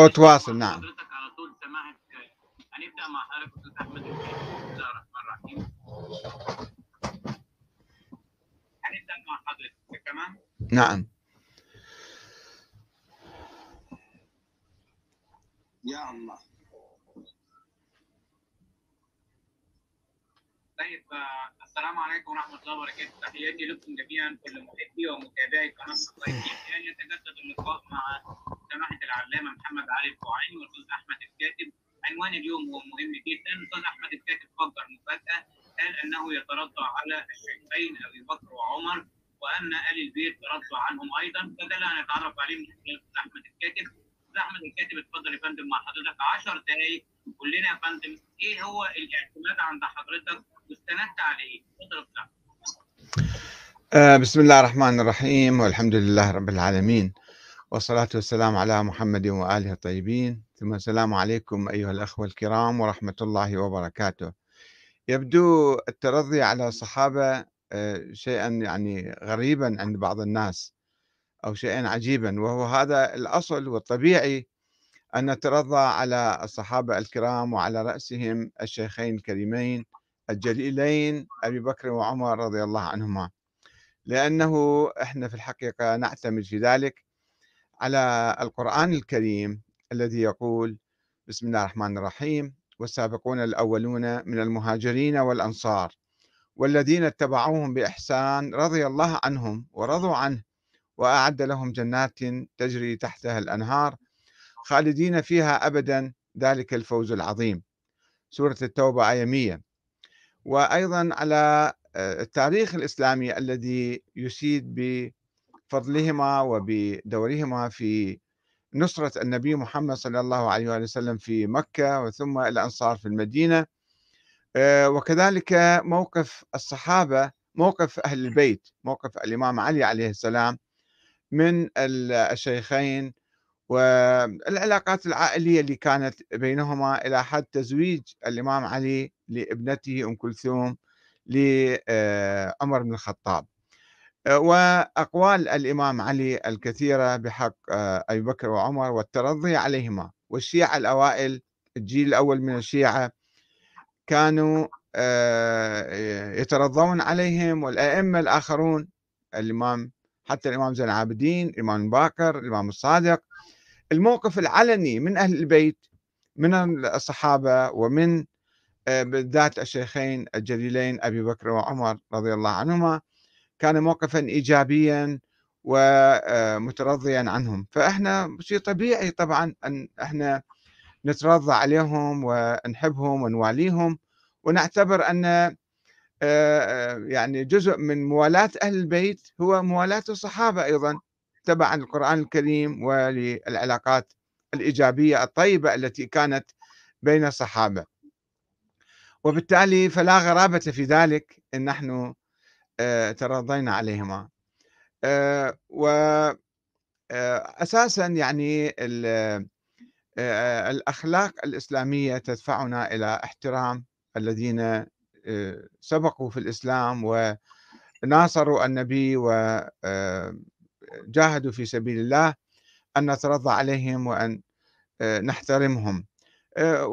وتواصل نعم. حضرتك على طول سماحة هنبدأ مع حضرتك أحمد الكاتب بسم الله الرحمن الرحيم. هنبدأ مع حضرتك تمام؟ نعم. يا الله. طيب آه، السلام عليكم ورحمة الله وبركاته. تحياتي لكم جميعا كل محبي ومتابعي قناة الطيبين الآن يتجدد اللقاء مع سماحة العلامة محمد علي الفوعاني والأستاذ أحمد الكاتب. عنوان اليوم هو مهم جدا. الأستاذ أحمد الكاتب فجر مفاجأة قال أنه يترضى على الشيخين أبي بكر وعمر وأن آل البيت ترضى عنهم أيضا. فده اللي هنتعرف عليه من خلال الأستاذ أحمد الكاتب. أستاذ أحمد الكاتب اتفضل يا فندم مع حضرتك 10 دقايق. قول لنا يا فندم إيه هو الاعتماد عند حضرتك عليه. آه، بسم الله الرحمن الرحيم والحمد لله رب العالمين والصلاة والسلام على محمد وآله الطيبين. ثم السلام عليكم أيها الأخوة الكرام ورحمة الله وبركاته. يبدو الترضي على الصحابة آه، شيئا يعني غريبا عند بعض الناس أو شيئا عجيبا وهو هذا الأصل والطبيعي أن نترضى على الصحابة الكرام وعلى رأسهم الشيخين الكريمين الجليلين أبي بكر وعمر رضي الله عنهما. لأنه إحنا في الحقيقة نعتمد في ذلك على القرآن الكريم الذي يقول بسم الله الرحمن الرحيم والسابقون الأولون من المهاجرين والأنصار والذين اتبعوهم بإحسان رضي الله عنهم ورضوا عنه وأعد لهم جنات تجري تحتها الأنهار خالدين فيها أبدا. ذلك الفوز العظيم. سورة التوبة آية 100 وأيضا على التاريخ الإسلامي الذي يشيد بفضلهما وبدورهما في نصرة النبي محمد صلى الله عليه وسلم في مكة وثم الأنصار في المدينة. آه، وكذلك موقف الصحابة موقف أهل البيت موقف الإمام علي عليه السلام من ال- الشيخين والعلاقات العائلية اللي كانت بينهما إلى حد تزويج الإمام علي لابنته أم كلثوم لعمر بن الخطاب. آه، وأقوال الإمام علي الكثيرة بحق آه، أبي بكر وعمر والترضي عليهما. والشيعة الأوائل الجيل الأول من الشيعة كانوا آه، يترضون عليهم والأئمة الآخرون الإمام حتى الإمام زين العابدين الإمام باكر الإمام الصادق. الموقف العلني من أهل البيت من الصحابة ومن آه، بالذات الشيخين الجليلين أبي بكر وعمر رضي الله عنهما كان موقفا إيجابيا ومترضيا عنهم. فإحنا شيء طبيعي طبعا أن إحنا نترضى عليهم ونحبهم ونواليهم ونعتبر أن آه، آه، يعني جزء من موالاة أهل البيت هو موالاة الصحابة أيضا تبعا القرآن الكريم وللعلاقات الإيجابية الطيبة التي كانت بين الصحابة. وبالتالي فلا غرابة في ذلك أن نحن آه، ترضينا عليهما. آه، و آه، يعني ال- الأخلاق الإسلامية تدفعنا إلى احترام الذين سبقوا في الإسلام وناصروا النبي وجاهدوا في سبيل الله أن نترضى عليهم وأن نحترمهم. آه،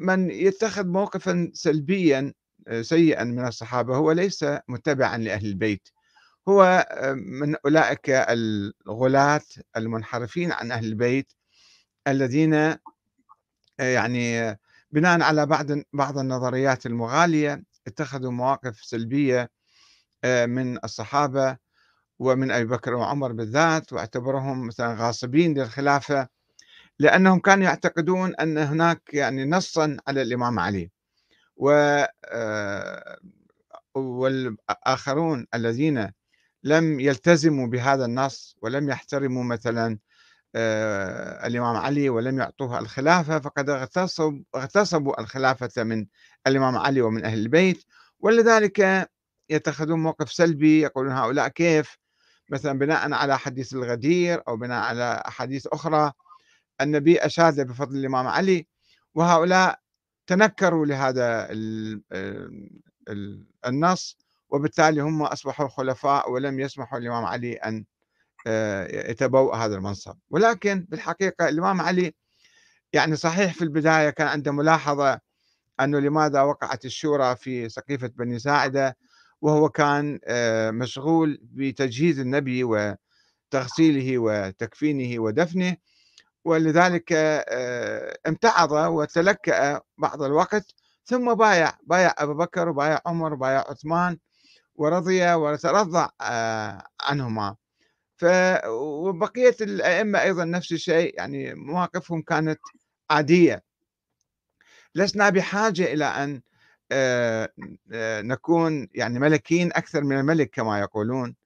ومن يتخذ موقفا سلبيا آه، سيئا من الصحابة هو ليس متبعا لأهل البيت. هو آه، من أولئك الغلاة المنحرفين عن أهل البيت الذين آه، يعني بناء على بعض بعض النظريات المغالية اتخذوا مواقف سلبية آه، من الصحابة ومن أبي بكر وعمر بالذات واعتبرهم مثلا غاصبين للخلافة. لأنهم كانوا يعتقدون أن هناك يعني نصا على الإمام علي. و آه، والآخرون الذين لم يلتزموا بهذا النص ولم يحترموا مثلا آه، الإمام علي ولم يعطوه الخلافة فقد اغتصب اغتصبوا الخلافة من الإمام علي ومن أهل البيت. ولذلك يتخذون موقف سلبي يقولون هؤلاء كيف؟ مثلا بناء على حديث الغدير أو بناء على أحاديث أخرى. النبي أشاد بفضل الإمام علي وهؤلاء تنكروا لهذا ال- ال- النص وبالتالي هم أصبحوا خلفاء ولم يسمحوا للإمام علي أن يتبوأ هذا المنصب. ولكن بالحقيقة الإمام علي يعني صحيح في البداية كان عنده ملاحظة أنه لماذا وقعت الشورى في سقيفة بني ساعدة وهو كان مشغول بتجهيز النبي وتغسيله وتكفينه ودفنه. ولذلك امتعض وتلكأ بعض الوقت ثم بايع بايع أبو بكر وبايع عمر وبايع عثمان ورضي وترضع عنهما. ف وبقية الأئمة أيضا نفس الشيء يعني مواقفهم كانت عادية. لسنا بحاجة إلى أن نكون يعني ملكين أكثر من الملك كما يقولون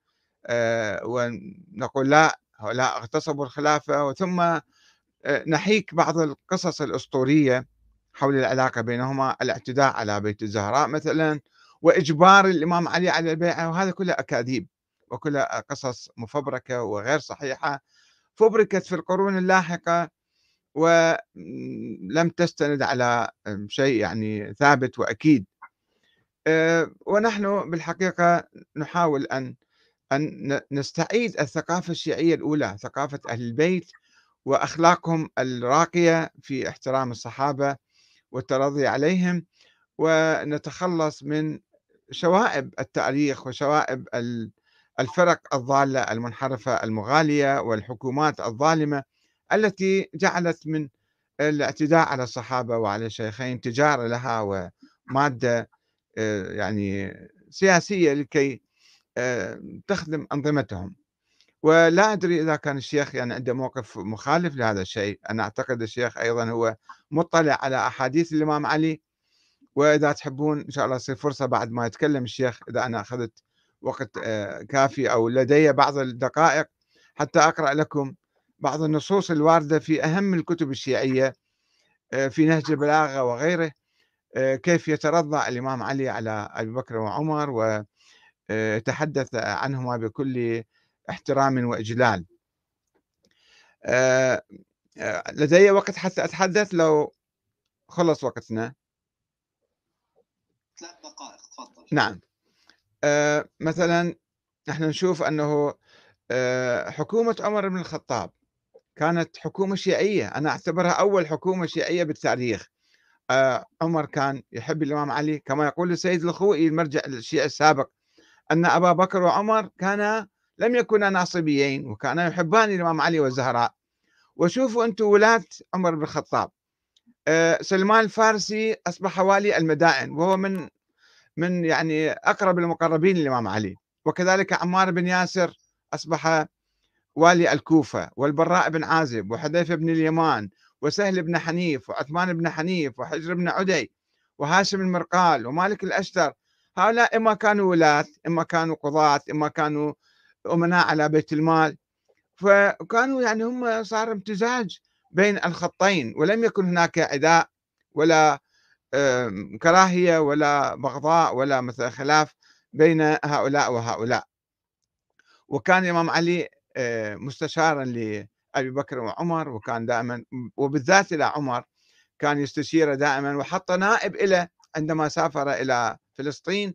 ونقول لا هؤلاء اغتصبوا الخلافة وثم نحيك بعض القصص الأسطورية حول العلاقة بينهما الاعتداء على بيت الزهراء مثلا وإجبار الإمام علي على البيعة وهذا كله أكاذيب وكلها قصص مفبركة وغير صحيحة فبركت في القرون اللاحقة ولم تستند على شيء يعني ثابت وأكيد. ونحن بالحقيقة نحاول أن أن نستعيد الثقافة الشيعية الأولى ثقافة أهل البيت وأخلاقهم الراقية في احترام الصحابة والترضي عليهم ونتخلص من شوائب التاريخ وشوائب الفرق الضالة المنحرفة المغالية والحكومات الظالمة التي جعلت من الاعتداء على الصحابة وعلى الشيخين تجارة لها ومادة آه، يعني سياسية لكي آه، تخدم أنظمتهم. ولا أدري إذا كان الشيخ يعني عنده موقف مخالف لهذا الشيء. أنا أعتقد الشيخ أيضا هو مطلع على أحاديث الإمام علي وإذا تحبون إن شاء الله يصير فرصة بعد ما يتكلم الشيخ إذا أنا أخذت وقت آه، كافي أو لدي بعض الدقائق حتى أقرأ لكم بعض النصوص الواردة في أهم الكتب الشيعية آه، في نهج البلاغة وغيره آه، كيف يترضى الإمام علي على أبي بكر وعمر ويتحدث عنهما بكل احترام وإجلال. لدي وقت حتى أتحدث لو خلص وقتنا. ثلاث دقائق تفضل. نعم. آه، مثلا نحن نشوف أنه آه، حكومة عمر بن الخطاب كانت حكومة شيعية. أنا أعتبرها أول حكومة شيعية بالتاريخ. آه، عمر كان يحب الإمام علي كما يقول السيد الخوئي المرجع الشيعي السابق أن أبا بكر وعمر كانا لم يكونا ناصبيين وكانا يحبان الإمام علي والزهراء. وشوفوا أنتم ولاة عمر بن الخطاب. سلمان الفارسي أصبح والي المدائن وهو من من يعني أقرب المقربين للإمام علي. وكذلك عمار بن ياسر أصبح والي الكوفة والبراء بن عازب وحذيفة بن اليمان وسهل بن حنيف وعثمان بن حنيف وحجر بن عدي وهاشم المرقال ومالك الأشتر. هؤلاء إما كانوا ولاة إما كانوا قضاة إما كانوا أمناء على بيت المال. فكانوا يعني هم صار امتزاج بين الخطين ولم يكن هناك عداء ولا كراهية ولا بغضاء ولا مثلا خلاف بين هؤلاء وهؤلاء. وكان الإمام علي آه، مستشارا لأبي بكر وعمر وكان دائما وبالذات إلى عمر كان يستشيره دائما وحط نائب له عندما سافر إلى فلسطين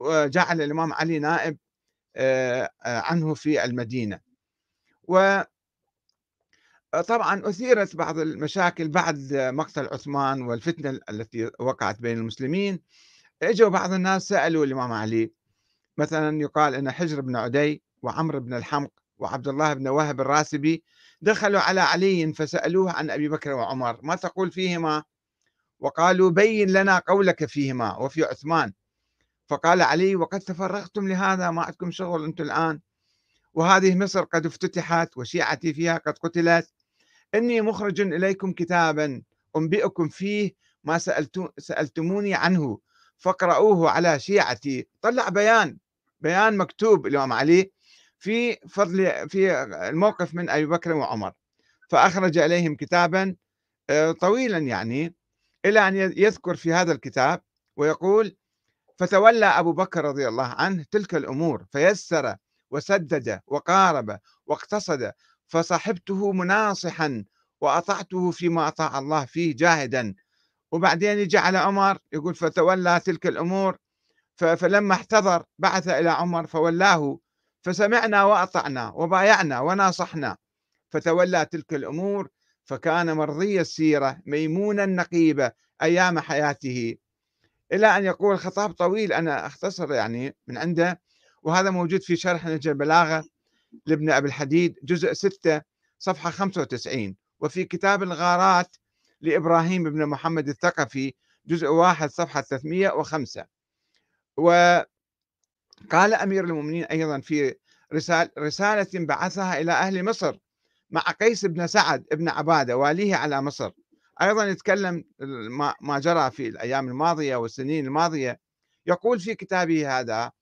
وجعل الإمام علي نائب. عنه في المدينة. و طبعا أثيرت بعض المشاكل بعد مقتل عثمان والفتنة التي وقعت بين المسلمين. إجوا بعض الناس سألوا الإمام علي مثلا يقال أن حجر بن عدي وعمر بن الحمق وعبد الله بن وهب الراسبي دخلوا على علي فسألوه عن أبي بكر وعمر ما تقول فيهما؟ وقالوا بين لنا قولك فيهما وفي عثمان. فقال علي وقد تفرغتم لهذا ما عندكم شغل أنتم الآن. وهذه مصر قد افتتحت وشيعتي فيها قد قتلت. إني مخرج إليكم كتابا أنبئكم فيه ما سألتموني عنه. فاقرؤوه على شيعتي. طلع بيان بيان مكتوب الإمام علي في فضل في الموقف من أبي بكر وعمر. فأخرج إليهم كتابا آه، طويلا يعني إلى أن يذكر في هذا الكتاب ويقول فتولى أبو بكر رضي الله عنه تلك الأمور فيسر وسدد وقارب واقتصد فصحبته مناصحا وأطعته فيما أطاع الله فيه جاهدا. وبعدين يجي على عمر يقول فتولى تلك الأمور فلما احتضر بعث إلى عمر فولاه فسمعنا وأطعنا وبايعنا وناصحنا فتولى تلك الأمور فكان مرضي السيرة ميمونا نقيبة أيام حياته. إلى أن يقول خطاب طويل أنا أختصر يعني من عنده وهذا موجود في شرح نهج البلاغة لابن أبي الحديد جزء 6 صفحة 95 وفي كتاب الغارات لإبراهيم بن محمد الثقفي جزء 1 صفحة 305 وقال أمير المؤمنين أيضا في رسالة, رسالة بعثها إلى أهل مصر مع قيس بن سعد بن عبادة واليه على مصر. أيضا يتكلم ما جرى في الأيام الماضية والسنين الماضية يقول في كتابه هذا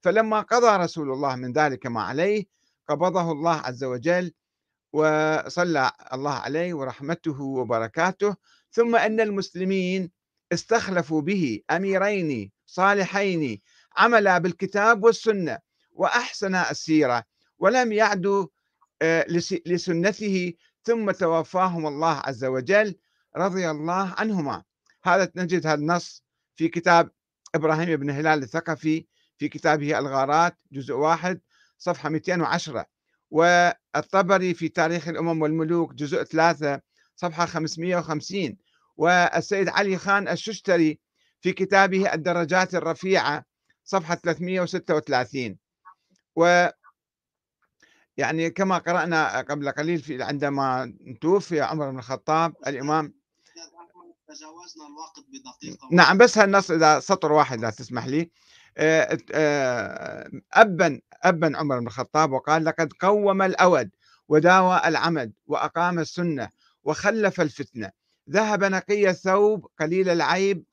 فلما قضى رسول الله من ذلك ما عليه قبضه الله عز وجل وصلى الله عليه ورحمته وبركاته ثم أن المسلمين استخلفوا به أميرين صالحين عملا بالكتاب والسنة وأحسن السيرة ولم يعدوا آه، لسنته ثم توفاهم الله عز وجل رضي الله عنهما. هذا نجد هذا النص في كتاب إبراهيم بن هلال الثقفي في كتابه الغارات جزء واحد صفحة 210 والطبري في تاريخ الأمم والملوك جزء ثلاثة صفحة 550 والسيد علي خان الششتري في كتابه الدرجات الرفيعة صفحة 336 و يعني كما قرأنا قبل قليل في عندما توفي عمر بن الخطاب الإمام تجاوزنا الوقت بدقيقة نعم بس هالنص إذا سطر واحد لا تسمح لي. آه، آه، أبا أبا عمر بن الخطاب وقال لقد قوم الأود وداوى العمد وأقام السنة وخلف الفتنة. ذهب نقي الثوب قليل العيب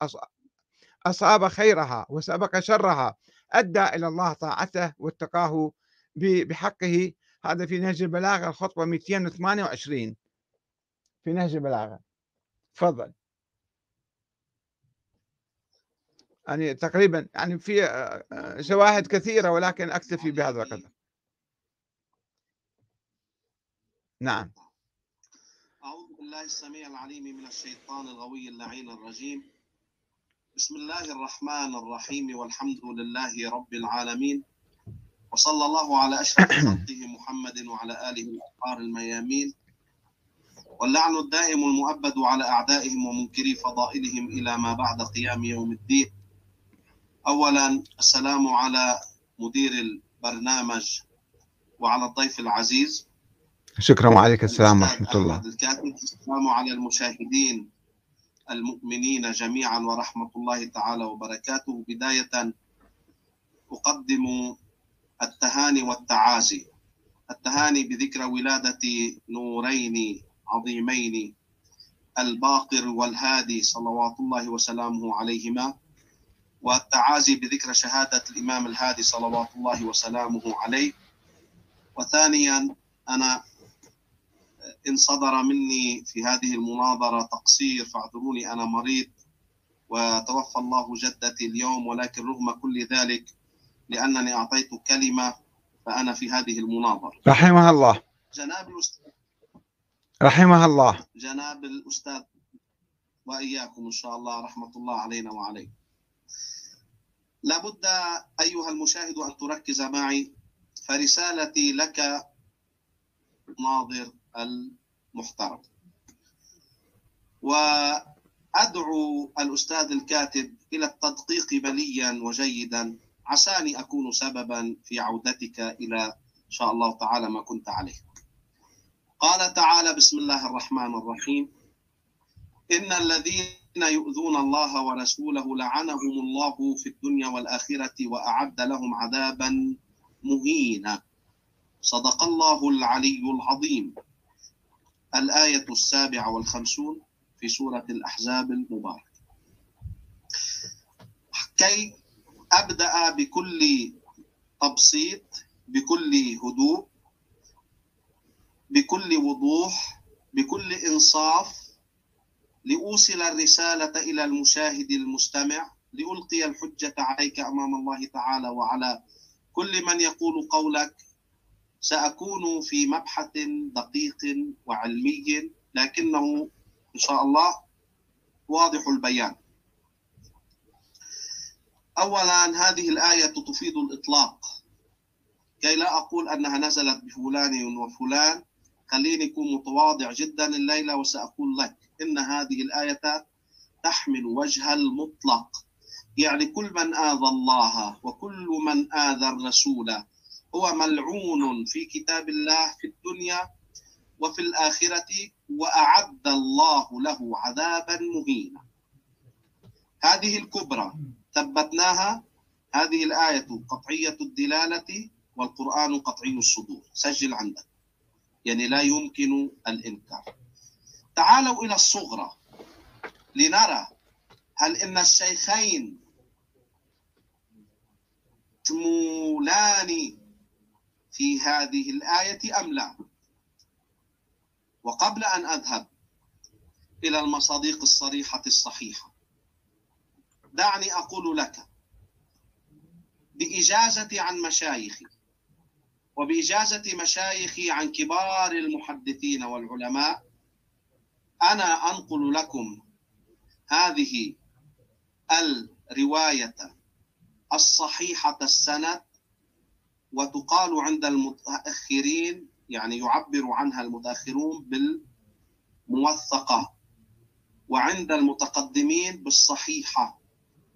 أصاب خيرها وسبق شرها. أدى إلى الله طاعته واتقاه بحقه. هذا في نهج البلاغة الخطبة 228 في نهج البلاغة. تفضل. يعني تقريبا يعني في شواهد كثيرة ولكن أكتفي بهذا القدر. نعم. أعوذ بالله السميع العليم من الشيطان الغوي اللعين الرجيم. بسم الله الرحمن الرحيم والحمد لله رب العالمين وصلى الله على أشرف خلقه محمد وعلى آله الأطهار الميامين واللعن الدائم المؤبد على أعدائهم ومنكري فضائلهم إلى ما بعد قيام يوم الدين. اولا السلام على مدير البرنامج وعلى الضيف العزيز. شكرا وعليك السلام ورحمة الله. الكاتب. السلام على المشاهدين المؤمنين جميعا ورحمة الله تعالى وبركاته. بداية أقدم التهاني والتعازي. التهاني بذكرى ولاده نورين عظيمين الباقر والهادي صلوات الله وسلامه عليهما. والتعازي بذكر شهادة الإمام الهادي صلوات الله وسلامه عليه. وثانيا أنا إن صدر مني في هذه المناظرة تقصير فاعذروني أنا مريض وتوفى الله جدتي اليوم ولكن رغم كل ذلك لأنني أعطيت كلمة فأنا في هذه المناظرة. رحمها الله. جناب الأستاذ رحمها الله. جناب الأستاذ وإياكم إن شاء الله رحمة الله علينا وعليكم. لابد أيها المشاهد أن تركز معي فرسالتي لك ناظر المحترم. وأدعو الأستاذ الكاتب إلى التدقيق بليا وجيدا. عساني أكون سببا في عودتك إلى إن شاء الله تعالى ما كنت عليه. قال تعالى بسم الله الرحمن الرحيم. إن الذين يؤذون الله ورسوله لعنهم الله في الدنيا والآخرة وأعد لهم عذابا مهينا. صدق الله العلي العظيم. الآية السابعة والخمسون في سورة الأحزاب المباركة. كي أبدأ بكل تبسيط بكل هدوء بكل وضوح بكل إنصاف لأوصل الرسالة إلى المشاهد المستمع لألقي الحجة عليك أمام الله تعالى وعلى كل من يقول قولك. سأكون في مبحث دقيق وعلمي لكنه إن شاء الله واضح البيان. أولا هذه الآية تفيد الإطلاق. كي لا أقول أنها نزلت بفلان وفلان خليني أكون متواضع جدا الليلة وسأقول لك. إن هذه الآية تحمل وجه المطلق. يعني كل من آذى الله وكل من آذى الرسول هو ملعون في كتاب الله في الدنيا وفي الآخرة وأعد الله له عذابا مهينا. هذه الكبرى ثبتناها. هذه الآية قطعية الدلالة والقرآن قطعي الصدور. سجل عندك. يعني لا يمكن الإنكار. تعالوا إلى الصغرى لنرى هل إن الشيخين شمولان في هذه الآية أم لا؟ وقبل أن أذهب إلى المصادق الصريحة الصحيحة دعني أقول لك بإجازتي عن مشايخي وبإجازة مشايخي عن كبار المحدثين والعلماء أنا أنقل لكم هذه الرواية الصحيحة السند وتقال عند المتأخرين يعني يعبر عنها المتأخرون بالموثقة. وعند المتقدمين بالصحيحة.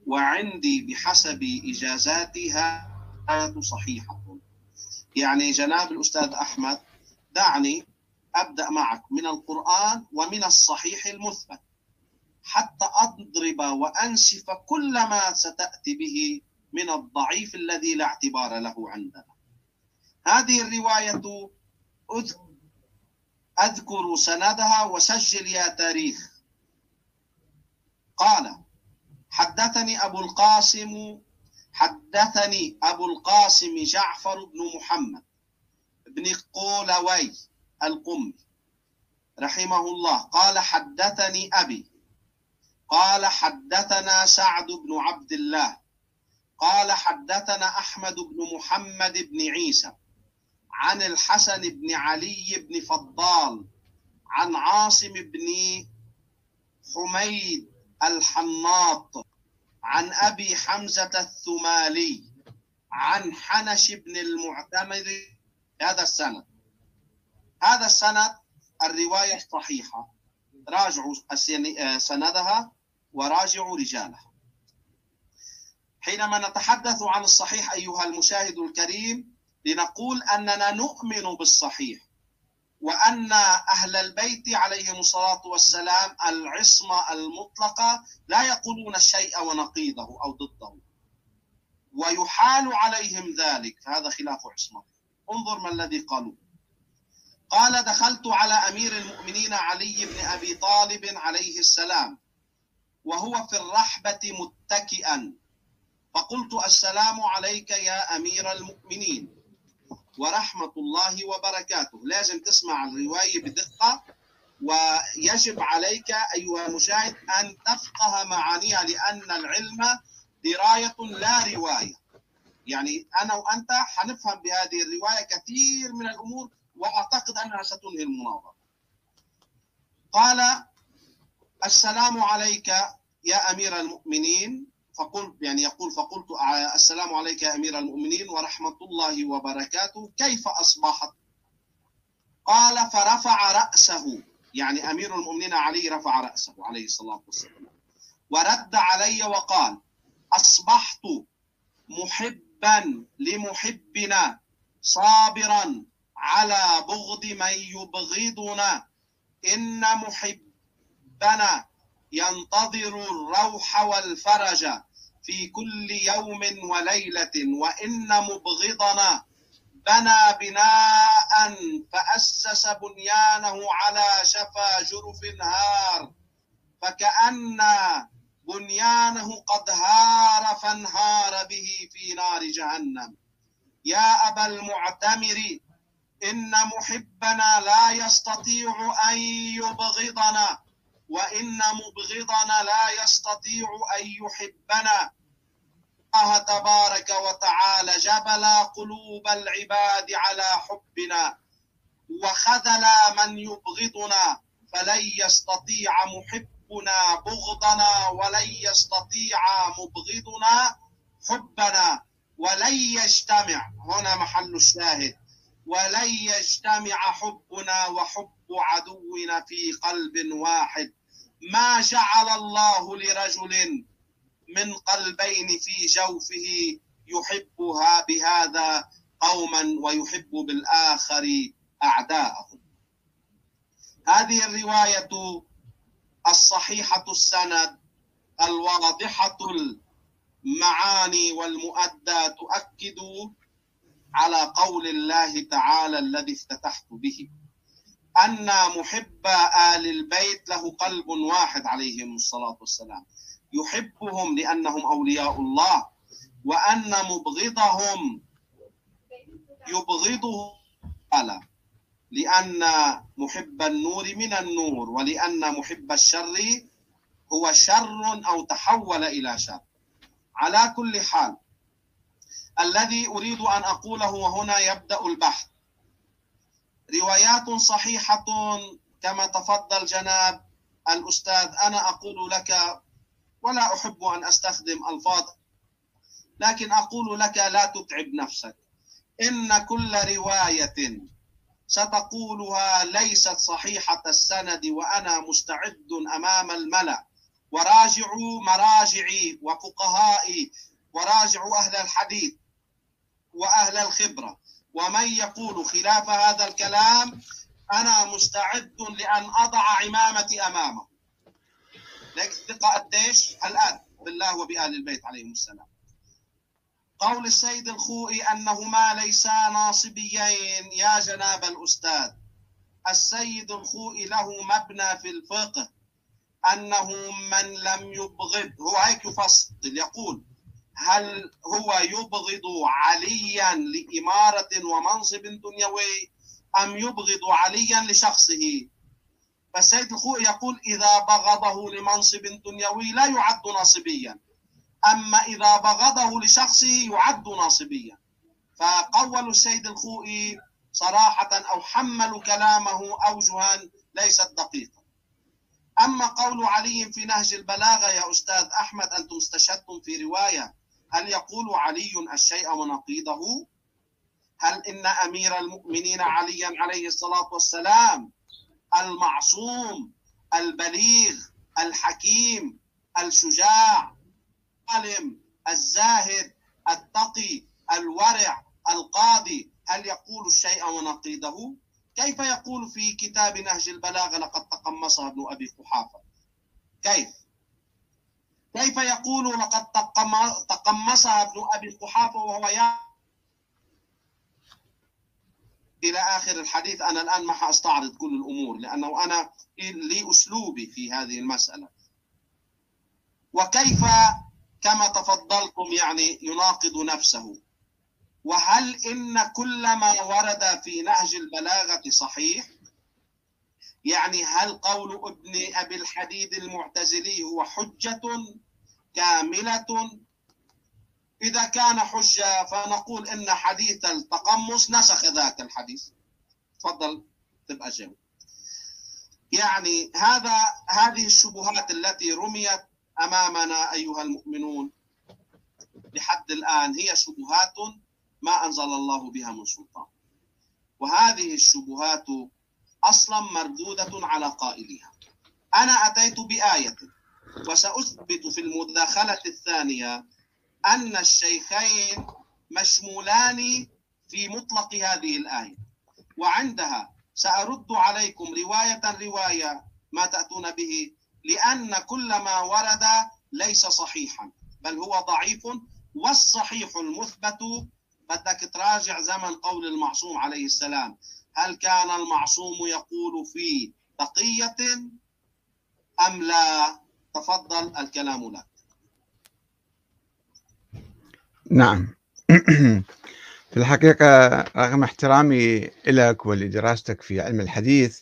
وعندي بحسب إجازاتها صحيحة. يعني جناب الأستاذ أحمد دعني أبدأ معك من القرآن ومن الصحيح المثبت. حتى أضرب وأنسف كل ما ستأتي به من الضعيف الذي لا اعتبار له عندنا. هذه الرواية أذكر سندها وسجل يا تاريخ. قال حدثني أبو القاسم حدثني أبو القاسم جعفر بن محمد بن قولوي. القمي رحمه الله. قال حدثني أبي قال حدثنا سعد بن عبد الله قال حدثنا أحمد بن محمد بن عيسى عن الحسن بن علي بن فضال عن عاصم بن حميد الحناط عن أبي حمزة الثمالي عن حنش بن المعتمر. هذا السند. هذا السند الرواية الصحيحة راجعوا سندها وراجعوا رجالها. حينما نتحدث عن الصحيح أيها المشاهد الكريم لنقول أننا نؤمن بالصحيح وأن أهل البيت عليهم الصلاة والسلام العصمة المطلقة لا يقولون الشيء ونقيضه أو ضده. ويحال عليهم ذلك. هذا خلاف عصمة. انظر ما الذي قالوا. قال دخلت على أمير المؤمنين علي بن أبي طالب عليه السلام وهو في الرحبة متكئا. فقلت السلام عليك يا أمير المؤمنين. ورحمة الله وبركاته. لازم تسمع الرواية بدقة ويجب عليك أيها المشاهد أن تفقه معانيها لأن العلم دراية لا رواية. يعني أنا وأنت حنفهم بهذه الرواية كثير من الأمور وأعتقد أنها ستنهي المناظرة. قال السلام عليك يا أمير المؤمنين. فقلت يعني يقول فقلت السلام عليك يا أمير المؤمنين ورحمة الله وبركاته. كيف أصبحت؟ قال فرفع رأسه. يعني أمير المؤمنين علي رفع رأسه عليه الصلاة والسلام. ورد علي وقال أصبحت محبا لمحبنا صابرا على بغض من يبغضنا. إن محبنا ينتظر الروح والفرج في كل يوم وليلة. وإن مبغضنا بنى بناء فأسس بنيانه على شفا جرف هار. فكأن بنيانه قد هار فانهار به في نار جهنم. يا أبا المعتمر إن محبنا لا يستطيع أن يبغضنا وإن مبغضنا لا يستطيع أن يحبنا. الله تبارك وتعالى جبل قلوب العباد على حبنا وخذل من يبغضنا. فلن يستطيع محبنا بغضنا ولن يستطيع مبغضنا حبنا. ولن يجتمع. هنا محل الشاهد. ولن يجتمع حبنا وحب عدونا في قلب واحد. ما جعل الله لرجل من قلبين في جوفه يحبها بهذا قوما ويحب بالآخر أعداءهم. هذه الرواية الصحيحة السند الواضحة. المعاني والمؤدى تؤكد على قول الله تعالى الذي افتتحت به. أن محب آل البيت له قلب واحد عليهم الصلاة والسلام. يحبهم لأنهم أولياء الله وأن مبغضهم يبغضه ألا لأن محب النور من النور ولأن محب الشر هو شر أو تحول إلى شر. على كل حال الذي أريد أن أقوله وهنا يبدأ البحث. روايات صحيحة كما تفضل جناب الأستاذ أنا أقول لك ولا أحب أن أستخدم ألفاظ لكن أقول لك لا تتعب نفسك. إن كل رواية ستقولها ليست صحيحة السند وأنا مستعد أمام الملأ. وراجعوا مراجعي وفقهائي وراجعوا أهل الحديث. وأهل الخبرة. ومن يقول خلاف هذا الكلام أنا مستعد لأن أضع عمامتي أمامه. لك ثقة قديش؟ الآن بالله وبآل البيت عليهم السلام. قول السيد الخوئي أنهما ليسا ناصبيين. يا جناب الأستاذ السيد الخوئي له مبنى في الفقه أنه من لم يبغض هو هيك يفصل يقول هل هو يبغض عليا لإمارة ومنصب دنيوي أم يبغض عليا لشخصه؟ فالسيد الخوئي يقول إذا بغضه لمنصب دنيوي لا يعد ناصبيا. أما إذا بغضه لشخصه يعد ناصبيا. فقولوا السيد الخوئي صراحة أو حملوا كلامه أوجها ليست دقيقة. أما قول علي في نهج البلاغة يا أستاذ أحمد أنتم استشهدتم في رواية هل يقول علي الشيء ونقيضه؟ هل إن أمير المؤمنين عليا عليه الصلاة والسلام المعصوم البليغ الحكيم الشجاع العالم الزاهد التقي الورع القاضي هل يقول الشيء ونقيضه؟ كيف يقول في كتاب نهج البلاغة لقد تقمصها ابن أبي قحافة؟ كيف؟ كيف يقول لقد تقمصها ابن أبي قحافة وهو يا إلى آخر الحديث أنا الآن ما حأستعرض كل الأمور لأنه أنا لي أسلوبي في هذه المسألة. وكيف كما تفضلتم يعني يناقض نفسه. وهل إن كل ما ورد في نهج البلاغة صحيح؟ يعني هل قول ابن أبي الحديد المعتزلي هو حجة؟ كاملة. إذا كان حجة فنقول إن حديث التقمص نسخ ذاك الحديث. تفضل تبقى جاوب. يعني هذا هذه الشبهات التي رميت أمامنا أيها المؤمنون لحد الآن هي شبهات ما أنزل الله بها من سلطان. وهذه الشبهات أصلا مردودة على قائلها. أنا أتيت بآية وسأثبت في المداخلة الثانية أن الشيخين مشمولان في مطلق هذه الآية. وعندها سأرد عليكم رواية رواية ما تأتون به لأن كل ما ورد ليس صحيحا بل هو ضعيف والصحيح المثبت. بدك تراجع زمن قول المعصوم عليه السلام. هل كان المعصوم يقول في تقية أم لا؟ تفضل الكلام لك. نعم. في الحقيقة رغم احترامي لك ولدراستك في علم الحديث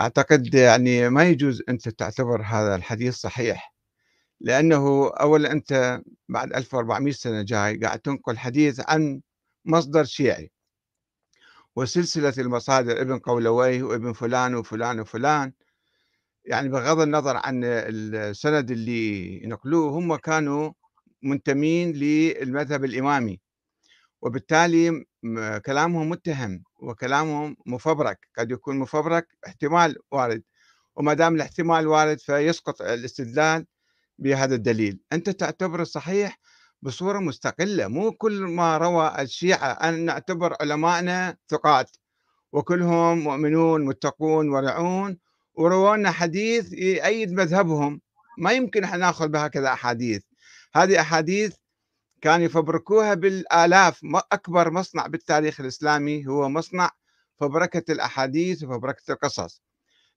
أعتقد يعني ما يجوز أنت تعتبر هذا الحديث صحيح لأنه أولا أنت بعد 1400 سنة جاي قاعد تنقل حديث عن مصدر شيعي وسلسلة المصادر ابن قولويه وابن فلان وفلان وفلان يعني بغض النظر عن السند اللي ينقلوه هم كانوا منتمين للمذهب الإمامي. وبالتالي كلامهم متهم وكلامهم مفبرك قد يكون مفبرك احتمال وارد. وما دام الاحتمال وارد فيسقط الاستدلال بهذا الدليل. أنت تعتبر الصحيح بصورة مستقلة. مو كل ما روى الشيعة أن نعتبر علمائنا ثقات. وكلهم مؤمنون متقون ورعون. وروانا حديث يأيد مذهبهم. ما يمكن إحنا نأخذ بهكذا أحاديث. هذه أحاديث كانوا يفبركوها بالآلاف. أكبر مصنع بالتاريخ الإسلامي هو مصنع فبركة الأحاديث وفبركة القصص.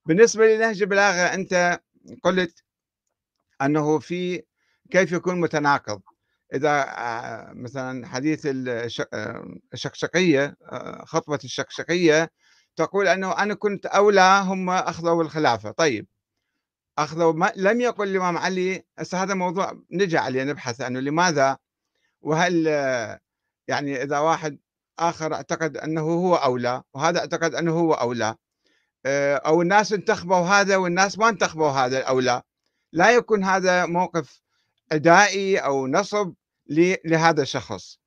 بالنسبة لنهج البلاغة أنت قلت أنه في كيف يكون متناقض. إذا آه، مثلا حديث آه، آه، خطبة الشقشقية تقول أنه أنا كنت أولى هم أخذوا الخلافة. طيب أخذوا ما لم يقل الإمام علي هسه هذا موضوع نجي عليه نبحث عنه. لماذا؟ وهل يعني إذا واحد آخر أعتقد أنه هو أولى وهذا أعتقد أنه هو أولى. أو الناس انتخبوا هذا والناس ما انتخبوا هذا الأولى. لا يكون هذا موقف عدائي أو نصب لهذا الشخص.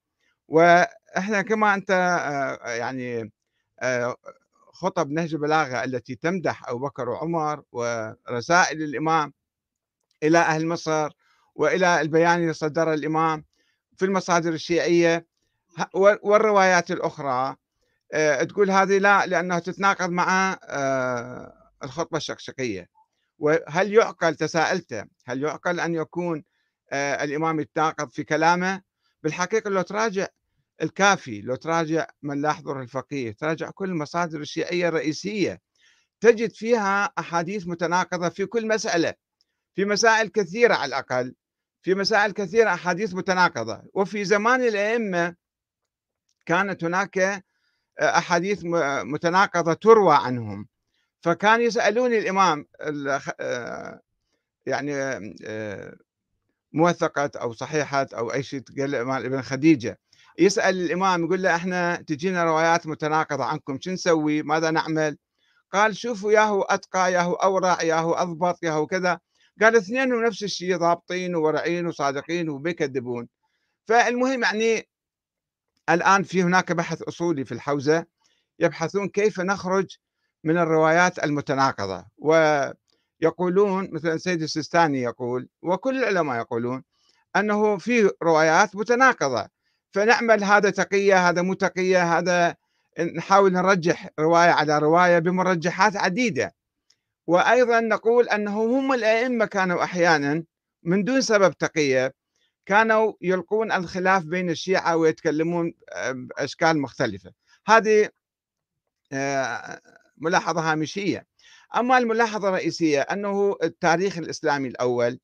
وإحنا كما أنت يعني خطب نهج البلاغة التي تمدح أبو بكر وعمر ورسائل الإمام إلى أهل مصر وإلى البيان اللي صدره الإمام في المصادر الشيعية. والروايات الأخرى. آه، تقول هذه لا لأنها تتناقض مع آه، الخطبة الشقشقية. وهل يعقل تساءلت هل يعقل أن يكون آه، الإمام يتناقض في كلامه؟ بالحقيقة لو تراجع الكافي لو تراجع من لا الفقيه تراجع كل المصادر الشيعية الرئيسية. تجد فيها أحاديث متناقضة في كل مسألة في مسائل كثيرة على الأقل في مسائل كثيرة أحاديث متناقضة. وفي زمان الأئمة كانت هناك آه، أحاديث متناقضة تروى عنهم. فكان يسألون الإمام آه، يعني آه، موثقة أو صحيحة أو أي شيء قال ابن خديجة. يسأل الإمام يقول له إحنا تجينا روايات متناقضة عنكم شو نسوي؟ ماذا نعمل؟ قال شوفوا ياهو أتقى ياهو أورع ياهو أضبط ياهو كذا. قال اثنين نفس الشيء ضابطين وورعين وصادقين وبيكذبون. فالمهم يعني الآن في هناك بحث أصولي في الحوزة يبحثون كيف نخرج من الروايات المتناقضة. ويقولون مثلا سيد السيستاني يقول وكل العلماء يقولون أنه في روايات متناقضة. فنعمل هذا تقية هذا مو تقية هذا نحاول نرجح رواية على رواية بمرجحات عديدة. وأيضا نقول أنه هم الأئمة كانوا أحيانا من دون سبب تقية كانوا يلقون الخلاف بين الشيعة ويتكلمون بأشكال مختلفة. هذه آه، ملاحظة هامشية. أما الملاحظة الرئيسية أنه التاريخ الإسلامي الأول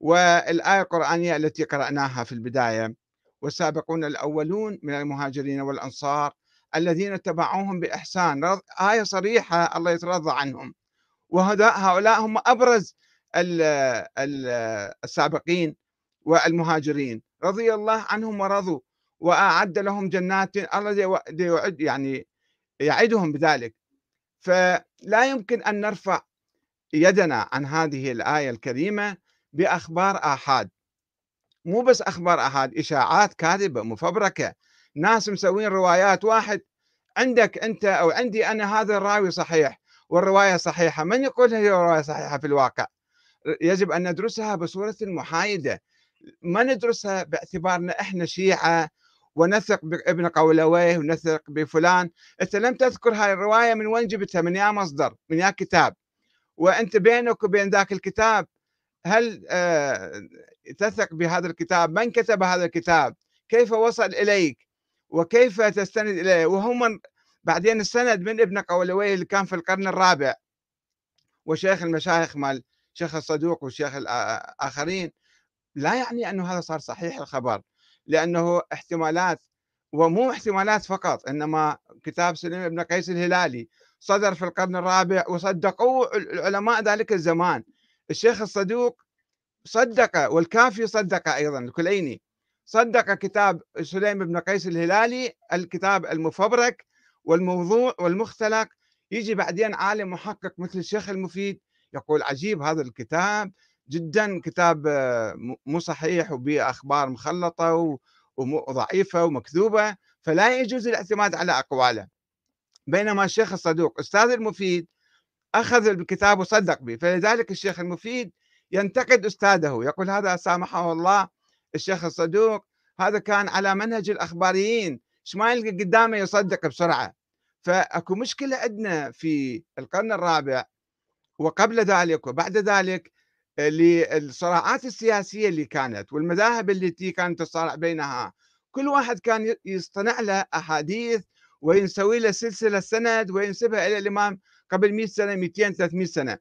والآية القرآنية التي قرأناها في البداية والسابقون الأولون من المهاجرين والأنصار الذين اتبعوهم بإحسان. آية صريحة الله يترضى عنهم. وهؤلاء هم أبرز السابقين والمهاجرين. رضي الله عنهم ورضوا وأعد لهم جنات الله يعد يعني يعدهم بذلك. فلا يمكن أن نرفع يدنا عن هذه الآية الكريمة بأخبار آحاد. مو بس أخبار آحاد إشاعات كاذبة مفبركة. ناس مسوين روايات واحد عندك أنت أو عندي أنا هذا الراوي صحيح والرواية صحيحة من يقول هي رواية صحيحة في الواقع؟ يجب أن ندرسها بصورة محايدة. ما ندرسها باعتبارنا إحنا شيعة ونثق بابن قولويه ونثق بفلان. أنت لم تذكر هاي الرواية من وين جبتها؟ من يا مصدر من يا كتاب. وأنت بينك وبين ذاك الكتاب هل آه تثق بهذا الكتاب من كتب هذا الكتاب؟ كيف وصل إليك؟ وكيف تستند إليه؟ وهم بعدين السند من ابن قولويه اللي كان في القرن الرابع وشيخ المشايخ مال شيخ الصدوق والشيخ الاخرين لا يعني أنه هذا صار صحيح الخبر لأنه احتمالات ومو احتمالات فقط إنما كتاب سليم بن قيس الهلالي صدر في القرن الرابع وصدقوه العلماء ذلك الزمان. الشيخ الصدوق صدق والكافي صدق أيضا الكليني صدق كتاب سليم بن قيس الهلالي الكتاب المفبرك والموضوع والمختلق. يجي بعدين عالم محقق مثل الشيخ المفيد يقول عجيب هذا الكتاب جدا كتاب آه، مو صحيح وبأخبار مخلطة وضعيفة ومكذوبة فلا يجوز الاعتماد على أقواله. بينما الشيخ الصدوق أستاذ المفيد أخذ الكتاب وصدق به فلذلك الشيخ المفيد ينتقد أستاذه يقول هذا سامحه الله الشيخ الصدوق هذا كان على منهج الأخباريين إيش ما يلقى قدامه يصدق بسرعة. فأكو مشكلة عندنا في القرن الرابع وقبل ذلك وبعد ذلك للصراعات السياسية اللي كانت والمذاهب التي كانت تصارع بينها. كل واحد كان يصطنع له أحاديث وينسوي له سلسلة سند وينسبها إلى الإمام قبل 100 سنة 200 300 سنة.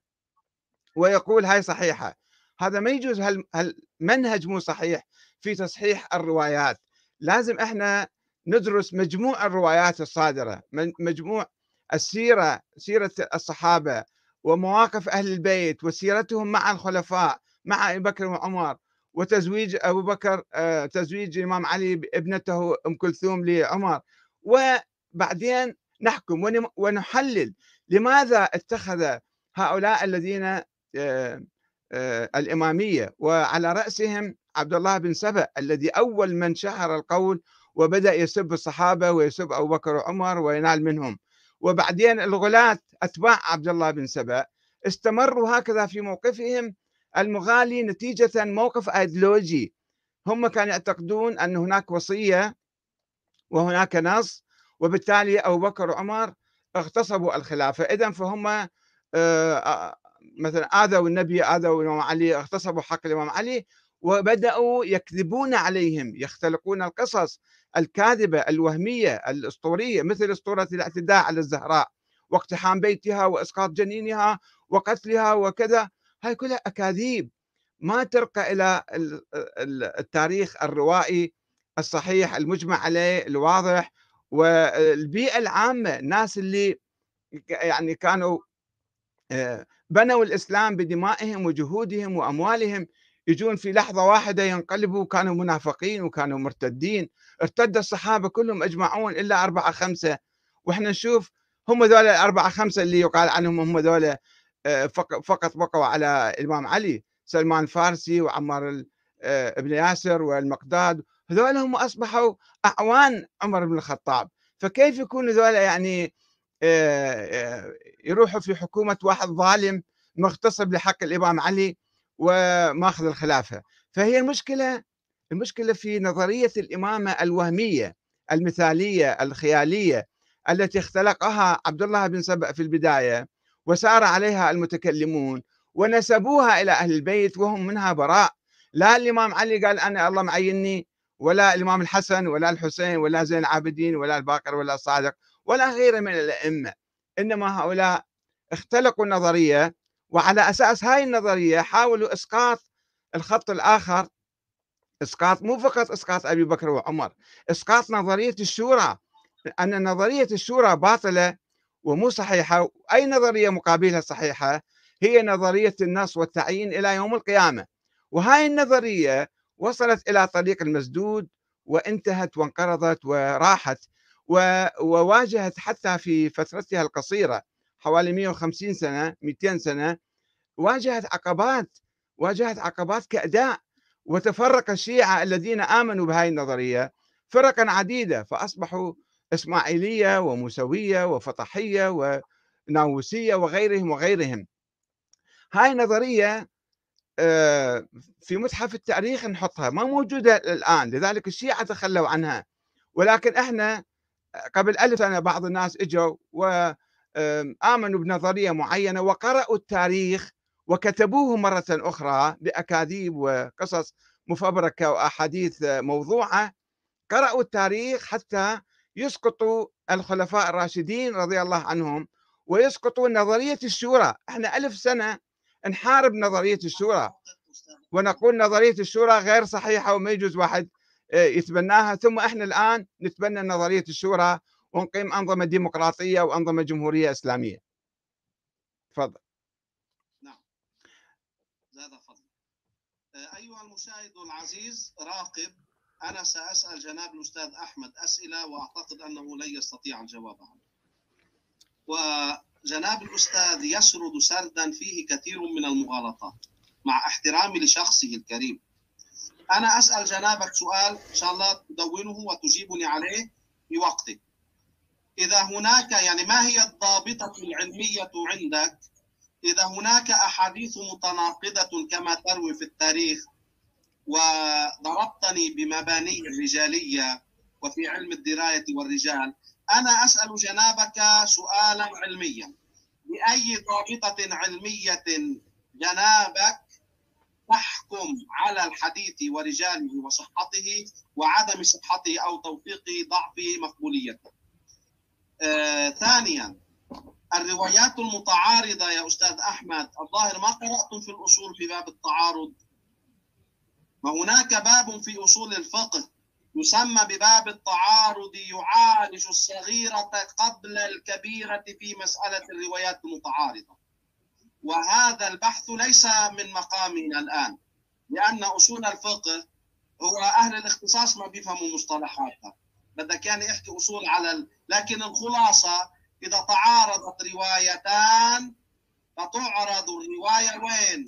ويقول هاي صحيحة. هذا ما يجوز هالمنهج مو صحيح في تصحيح الروايات. لازم إحنا ندرس مجموع الروايات الصادرة مجموع السيرة سيرة الصحابة ومواقف أهل البيت وسيرتهم مع الخلفاء مع أبي بكر وعمر وتزويج أبو بكر آه، تزويج الإمام علي بابنته أم كلثوم لعمر. وبعدين نحكم ونحلل لماذا اتخذ هؤلاء الذين الإمامية وعلى رأسهم عبد الله بن سبأ الذي أول من شهر القول وبدأ يسب الصحابة ويسب أبو بكر وعمر وينال منهم. وبعدين الغلاة أتباع عبد الله بن سبأ استمروا هكذا في موقفهم المغالي نتيجة موقف أيديولوجي. هم كانوا يعتقدون أن هناك وصية وهناك نص وبالتالي أبو بكر وعمر اغتصبوا الخلافة. إذا فهم آه، آه، مثلا آذوا النبي آذوا الإمام علي اغتصبوا حق الإمام علي وبدأوا يكذبون عليهم يختلقون القصص الكاذبة الوهمية الأسطورية مثل أسطورة الاعتداء على الزهراء واقتحام بيتها وإسقاط جنينها وقتلها وكذا. هاي كلها أكاذيب. ما ترقى إلى التاريخ الروائي الصحيح المجمع عليه الواضح والبيئة العامة الناس اللي يعني كانوا بنوا الإسلام بدمائهم وجهودهم وأموالهم. يجون في لحظة واحدة ينقلبوا كانوا منافقين وكانوا مرتدين. ارتد الصحابة كلهم أجمعون إلا أربعة خمسة. وإحنا نشوف هم ذولا الأربعة خمسة اللي يقال عنهم هم ذولا آه، فقط بقوا على الإمام علي سلمان الفارسي وعمار آه، ابن ياسر والمقداد. هذول هم أصبحوا أعوان عمر بن الخطاب. فكيف يكون ذولا يعني آه، يروحوا في حكومة واحد ظالم مغتصب لحق الإمام علي وماخذ الخلافة. فهي المشكلة المشكلة في نظرية الإمامة الوهمية المثالية الخيالية التي اختلقها عبد الله بن سبأ في البداية وسار عليها المتكلمون ونسبوها إلى أهل البيت وهم منها براء. لا الإمام علي قال أنا الله معيني ولا الإمام الحسن ولا الحسين ولا زين العابدين ولا الباقر ولا الصادق. ولا غيره من الأئمة إنما هؤلاء اختلقوا النظرية وعلى أساس هاي النظرية حاولوا إسقاط الخط الآخر إسقاط مو فقط إسقاط أبي بكر وعمر إسقاط نظرية الشورى أن نظرية الشورى باطلة ومو صحيحة أي نظرية مقابلها صحيحة هي نظرية النص والتعيين إلى يوم القيامة. وهاي النظرية وصلت إلى طريق المسدود وانتهت وانقرضت وراحت. وواجهت حتى في فترتها القصيرة حوالي 150 سنة 200 سنة واجهت عقبات واجهت عقبات كأداء وتفرق الشيعة الذين آمنوا بهذه النظرية فرقا عديدة فأصبحوا إسماعيلية وموسوية وفطحية وناووسية وغيرهم وغيرهم. هاي نظرية آه، في متحف التاريخ نحطها ما موجودة الآن لذلك الشيعة تخلوا عنها. ولكن إحنا قبل ألف سنة بعض الناس إجوا وآمنوا بنظرية معينة وقرأوا التاريخ وكتبوه مرة أخرى بأكاذيب وقصص مفبركة وأحاديث موضوعة. قرأوا التاريخ حتى يسقطوا الخلفاء الراشدين رضي الله عنهم ويسقطوا نظرية الشورى. إحنا ألف سنة نحارب نظرية الشورى ونقول نظرية الشورى غير صحيحة وما يجوز واحد يتبناها ثم إحنا الآن نتبنى نظرية الشورى ونقيم أنظمة ديمقراطية وأنظمة جمهورية إسلامية. تفضل. نعم. فضل. آه، أيها المشاهد العزيز راقب أنا سأسأل جناب الأستاذ أحمد أسئلة وأعتقد أنه لن يستطيع الجواب عنها وجناب الأستاذ يسرد سردا فيه كثير من المغالطات مع احترامي لشخصه الكريم. أنا أسأل جنابك سؤال إن شاء الله تدونه وتجيبني عليه في وقتك. إذا هناك يعني ما هي الضابطة العلمية عندك؟ إذا هناك أحاديث متناقضة كما تروي في التاريخ وضربتني بمباني الرجالية وفي علم الدراية والرجال أنا أسأل جنابك سؤالا علميا. بأي ضابطة علمية جنابك تحكم على الحديث ورجاله وصحته وعدم صحته أو توثيقه ضعفه مقبوليته. آه، ثانيا الروايات المتعارضة يا أستاذ أحمد الظاهر ما قرأتم في الأصول في باب التعارض؟ وهناك باب في أصول الفقه يسمى بباب التعارض يعالج الصغيرة قبل الكبيرة في مسألة الروايات المتعارضة. وهذا البحث ليس من مقامنا الآن لأن أصول الفقه هو أهل الاختصاص ما بيفهموا مصطلحاتها. بدك كان يحكي أصول على ال... لكن الخلاصة إذا تعارضت روايتان فتعرض الرواية وين؟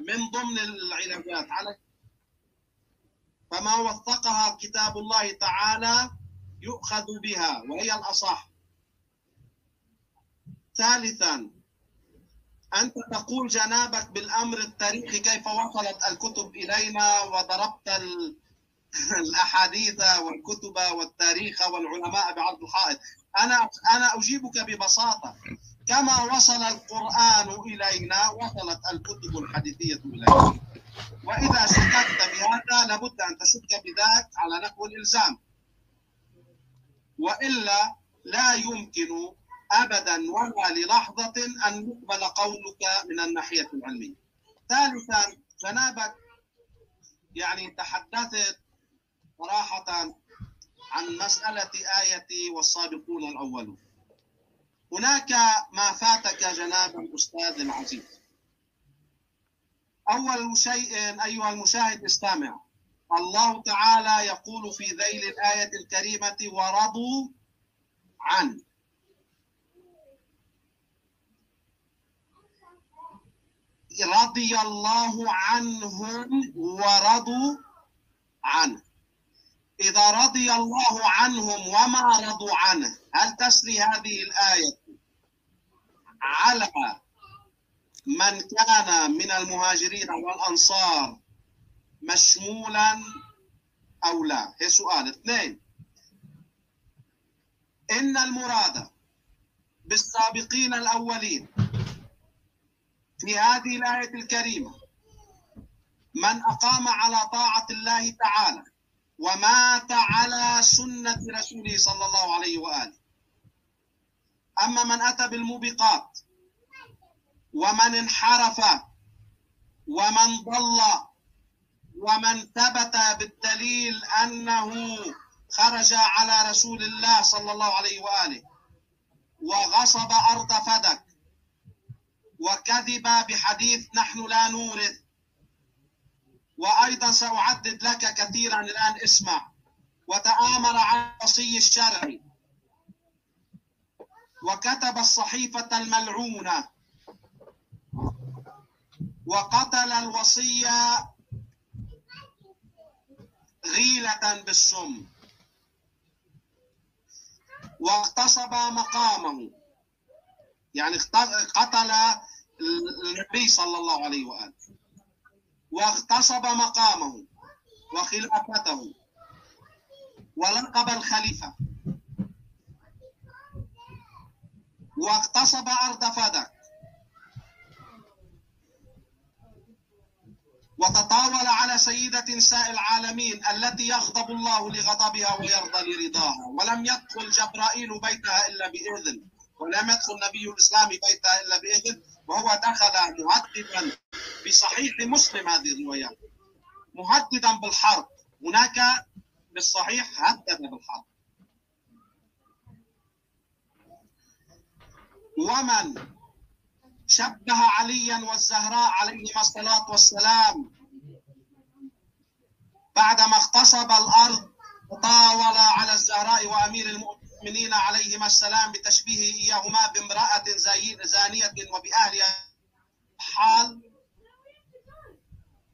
من ضمن العلاجات. على فما وثقها كتاب الله تعالى يؤخذ بها وهي الأصح. ثالثا أنت تقول جنابك بالأمر التاريخي كيف وصلت الكتب إلينا وضربت الأحاديث والكتب والتاريخ والعلماء بعرض الحائط. أنا أنا أجيبك ببساطة. كما وصل القرآن إلينا وصلت الكتب الحديثية إلينا. وإذا شككت بهذا لابد أن تشك بذاك على نحو الإلزام. وإلا لا يمكن أبدا ولا للحظة أن يقبل قولك من الناحية العلمية. ثالثا جنابك يعني تحدثت صراحة عن مسألة آية والسابقون الأولون. هناك ما فاتك جناب الأستاذ العزيز. أول شيء أيها المشاهد استمع الله تعالى يقول في ذيل الآية الكريمة ورضوا عنه رضي الله عنهم ورضوا عنه. إذا رضي الله عنهم وما رضوا عنه هل تسري هذه الآية؟ على من كان من المهاجرين والأنصار مشمولا أو لا؟ هي سؤال. اثنين إن المراد بالسابقين الأولين في هذه الآية الكريمة. من أقام على طاعة الله تعالى ومات على سنة رسوله صلى الله عليه وآله. أما من أتى بالموبقات ومن انحرف ومن ضل ومن ثبت بالدليل أنه خرج على رسول الله صلى الله عليه وآله وغصب أرض فدك وكذب بحديث نحن لا نورث. وأيضا سأعدد لك كثيرا الآن اسمع. وتآمر على الوصي الشرعي. وكتب الصحيفة الملعونة. وقتل الوصي غيلة بالسم. واغتصب مقامه. يعني قتل النبي صلى الله عليه وآله. واغتصب مقامه وخلافته ولقب الخليفة. واغتصب أرض فدك وتطاول على سيدة نساء العالمين التي يغضب الله لغضبها ويرضى لرضاها. ولم يدخل جبرائيل بيتها إلا بإذن. ولم يدخل نبي الإسلام بيتها إلا بإذن وهو دخل مهددا بصحيح مسلم هذه الروايات مهددا بالحرب. هناك بالصحيح هدد بالحرب. ومن شبه عليا والزهراء عليهما الصلاة والسلام بعدما اغتصب الأرض وطاول على الزهراء وأمير المؤمنين. عليهما السلام بتشبيهه إياهما بامرأة زانية وبأهلها. حال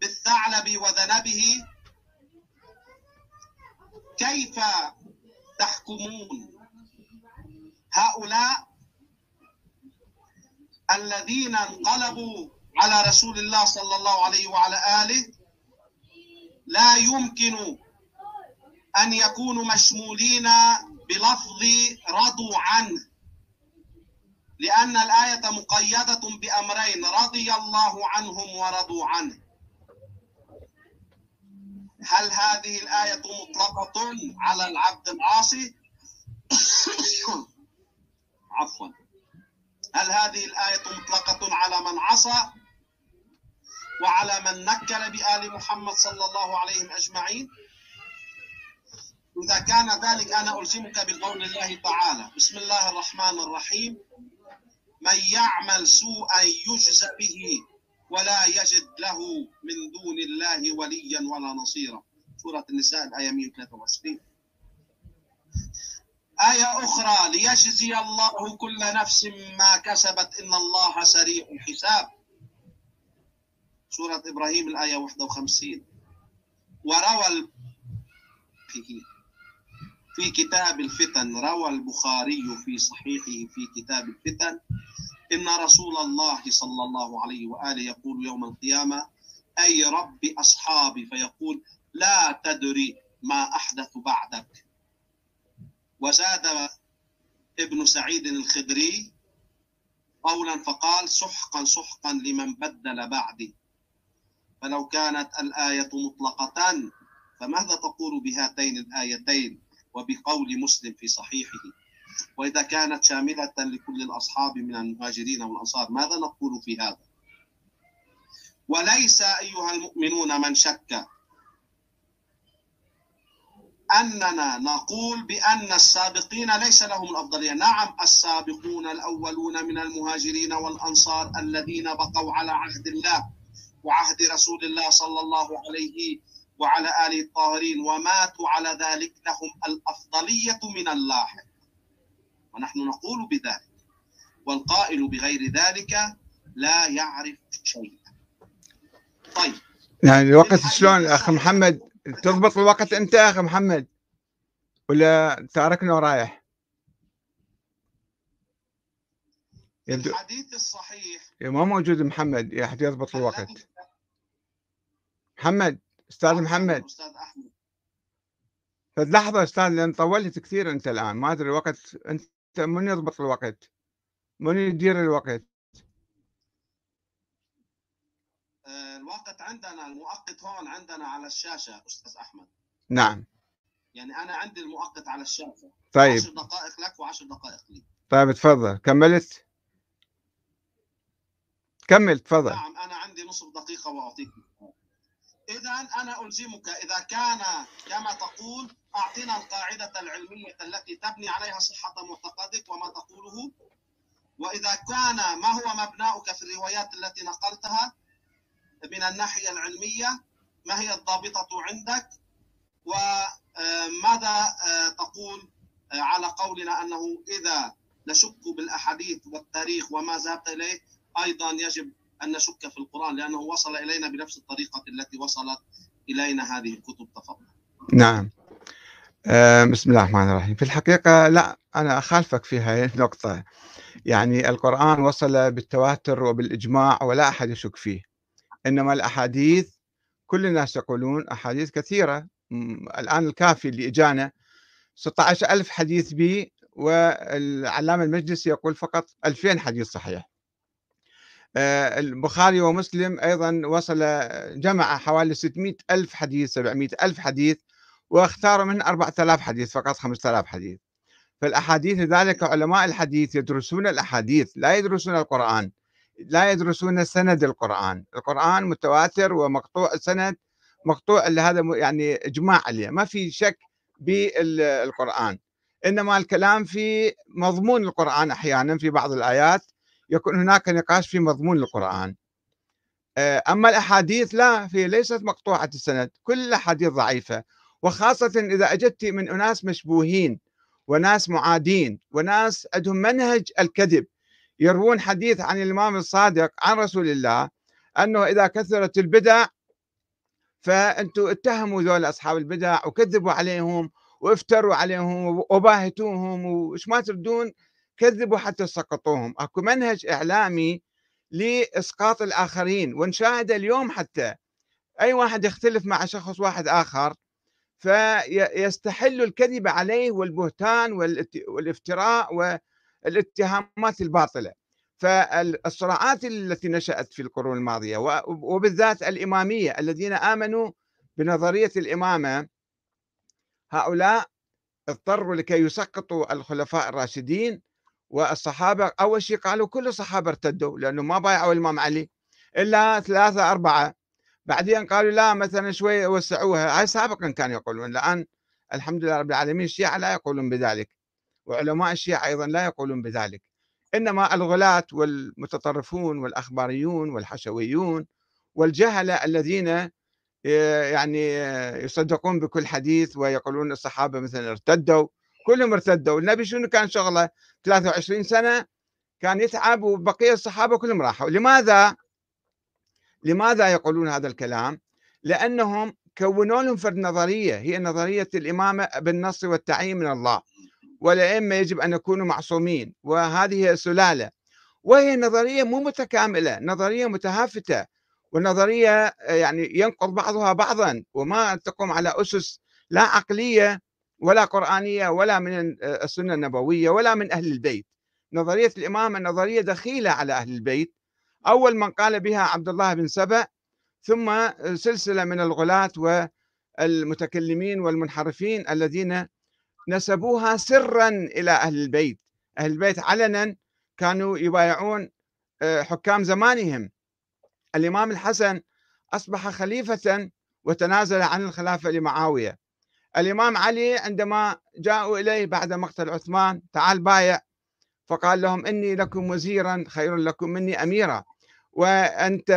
الثعلب وذنبه. كيف تحكمون هؤلاء الذين انقلبوا على رسول الله صلى الله عليه وعلى آله؟ لا يمكن أن يكونوا مشمولين بلفظ رضوا عنه لأن الآية مقيدة بأمرين رضي الله عنهم ورضوا عنه هل هذه الآية مطلقة على العبد العاصي؟ عفوا. هل هذه الآية مطلقة على من عصى؟ وعلى من نكل بآل محمد صلى الله عليهم أجمعين؟ إذا كان ذلك أنا ألزمك بقول الله تعالى. بسم الله الرحمن الرحيم. من يعمل سوءا يجز به ولا يجد له من دون الله وليا ولا نصيرا. سورة النساء الآية 123 آية أخرى ليجزي الله كل نفس ما كسبت إن الله سريع الحساب. سورة إبراهيم الآية 51 وروى في كتاب الفتن روى البخاري في صحيحه في كتاب الفتن. إن رسول الله صلى الله عليه وآله يقول يوم القيامة أي رب أصحابي؟ فيقول لا تدري ما أحدث بعدك. وزاد ابن سعيد الخدري قولا فقال سحقا سحقا لمن بدل بعدي. فلو كانت الآية مطلقة فماذا تقول بهاتين الآيتين؟ وبقول مسلم في صحيحه وإذا كانت شاملة لكل الأصحاب من المهاجرين والأنصار ماذا نقول في هذا؟ وليس أيها المؤمنون من شك أننا نقول بأن السابقين ليس لهم الأفضلية. نعم السابقون الأولون من المهاجرين والأنصار الذين بقوا على عهد الله وعهد رسول الله صلى الله عليه وعلى آله الطاهرين وماتوا على ذلك لهم الأفضلية من اللاحق. ونحن نقول بذلك والقائل بغير ذلك لا يعرف شيئا. طيب. يعني الوقت شلون؟ أخ محمد تضبط الوقت أنت يا أخي محمد ولا تاركنا ورايح؟ يبدو الحديث الصحيح. ما موجود محمد يا حد يضبط الوقت. محمد. أستاذ محمد. أستاذ أحمد. فلحظة أستاذ لأن طولت كثير أنت الآن. ما أدري الوقت أنت من يضبط الوقت؟ من يدير الوقت؟ آه، الوقت عندنا المؤقت هون عندنا على الشاشة أستاذ أحمد. نعم. يعني أنا عندي المؤقت على الشاشة. طيب. 10 دقائق لك و10 دقائق لي. طيب تفضل كملت؟ كمل تفضل نعم أنا عندي نصف دقيقة وأعطيك. إذا أنا ألزمك إذا كان كما تقول أعطنا القاعدة العلمية التي تبني عليها صحة معتقدك وما تقوله. وإذا كان ما هو مبناؤك في الروايات التي نقلتها؟ من الناحية العلمية ما هي الضابطة عندك؟ وماذا آه، تقول آه، على قولنا أنه إذا نشك بالأحاديث والتاريخ وما ذهبت إليه أيضا يجب أن نشك في القرآن لأنه وصل إلينا بنفس الطريقة التي وصلت إلينا هذه الكتب تفضل. نعم. آه بسم الله الرحمن الرحيم. في الحقيقة لا أنا أخالفك في هذه النقطة. يعني القرآن وصل بالتواتر وبالإجماع ولا أحد يشك فيه. إنما الأحاديث كل الناس يقولون أحاديث كثيرة. الآن الكافي اللي إجانا 16 ألف حديث به والعلامة المجلس يقول فقط 2000 حديث صحيح. البخاري ومسلم أيضا وصل جمع حوالي 600 ألف حديث 700 ألف حديث واختاروا من 4000 حديث فقط 5000 حديث. فالأحاديث لذلك علماء الحديث يدرسون الأحاديث لا يدرسون القرآن لا يدرسون سند القرآن. القرآن متواتر ومقطوع السند مقطوع هذا يعني إجماع عليه ما في شك بالقرآن إنما الكلام في مضمون القرآن أحيانا في بعض الآيات يكون هناك نقاش في مضمون القرآن. آه، أما الأحاديث لا في ليست مقطوعة السند كل الأحاديث ضعيفة. وخاصة إذا أجدت من أناس مشبوهين وناس معادين وناس عندهم منهج الكذب يروون حديث عن الإمام الصادق عن رسول الله أنه إذا كثرت البدع فانتم اتهموا ذول أصحاب البدع وكذبوا عليهم وافتروا عليهم وباهتوهم وش ما تردون كذبوا حتى سقطوهم. أكو منهج إعلامي لإسقاط الآخرين ونشاهد اليوم حتى. أي واحد يختلف مع شخص واحد آخر فيستحل الكذب عليه والبهتان والافتراء والاتهامات الباطلة. فالصراعات التي نشأت في القرون الماضية وبالذات الإمامية الذين آمنوا بنظرية الإمامة هؤلاء اضطروا لكي يسقطوا الخلفاء الراشدين والصحابة أول شيء قالوا كل الصحابة ارتدوا لأنه ما بايعوا الإمام علي إلا ثلاثة أربعة. بعدين قالوا لا مثلا شوي وسعوها. هاي سابقا كانوا يقولون الآن الحمد لله رب العالمين الشيعة لا يقولون بذلك وعلماء الشيعة أيضا لا يقولون بذلك. إنما الغلاة والمتطرفون والأخباريون والحشويون والجهلة الذين يعني يصدقون بكل حديث ويقولون الصحابة مثلا ارتدوا. كلهم ارتدوا. النبي شنو كان شغله؟ 23 سنة كان يتعب وبقية الصحابة كلهم راحوا. لماذا؟ لماذا يقولون هذا الكلام؟ لأنهم كونوا لهم فرد نظرية. هي نظرية الإمامة بالنص والتعيين من الله. والأئمة يجب أن يكونوا معصومين. وهذه سلالة وهي نظرية مو متكاملة. نظرية متهافتة. ونظرية يعني ينقض بعضها بعضا. وما تقوم على أسس لا عقلية ولا قرآنية ولا من السنة النبوية ولا من أهل البيت. نظرية الإمامة نظرية دخيلة على أهل البيت. أول من قال بها عبد الله بن سبأ ثم سلسلة من الغلاة والمتكلمين والمنحرفين الذين نسبوها سرا إلى أهل البيت. أهل البيت علنا كانوا يبايعون آه، حكام زمانهم. الإمام الحسن أصبح خليفة وتنازل عن الخلافة لمعاوية. الإمام علي عندما جاءوا إليه بعد مقتل عثمان تعال بايع. فقال لهم إني لكم وزيرا خير لكم مني أميرا. وأنت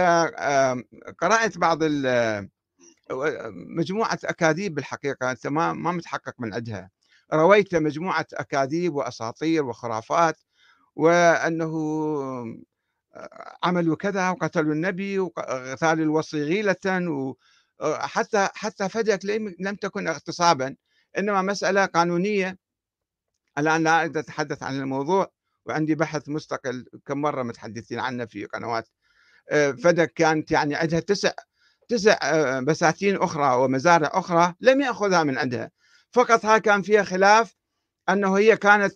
قرأت بعض مجموعة أكاذيب بالحقيقة أنت ما ما متحقق من عندها. رويت مجموعة أكاذيب وأساطير وخرافات وأنه عملوا كذا وقتلوا النبي وقتلوا الوصي غيلة وحتى حتى فجأة لم تكن اغتصابا إنما مسألة قانونية. الآن لا أريد أتحدث عن الموضوع وعندي بحث مستقل كم مرة متحدثين عنه في قنوات. فدك كانت يعني عندها تسع تسع بساتين أخرى ومزارع أخرى لم يأخذها من عندها. فقط ها كان فيها خلاف أنه هي كانت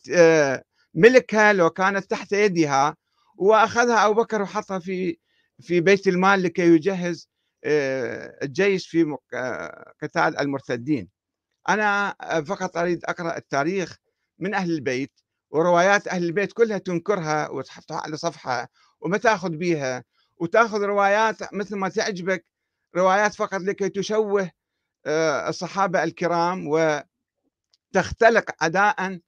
ملكها لو كانت تحت يدها وأخذها أبو بكر وحطها في في بيت المال لكي يجهز الجيش في قتال المرتدين. أنا فقط أريد أقرأ التاريخ من أهل البيت وروايات أهل البيت كلها تنكرها وتحطها على صفحة وما تاخذ بيها. وتأخذ روايات مثل ما تعجبك روايات فقط لكي تشوه الصحابة الكرام وتختلق اداء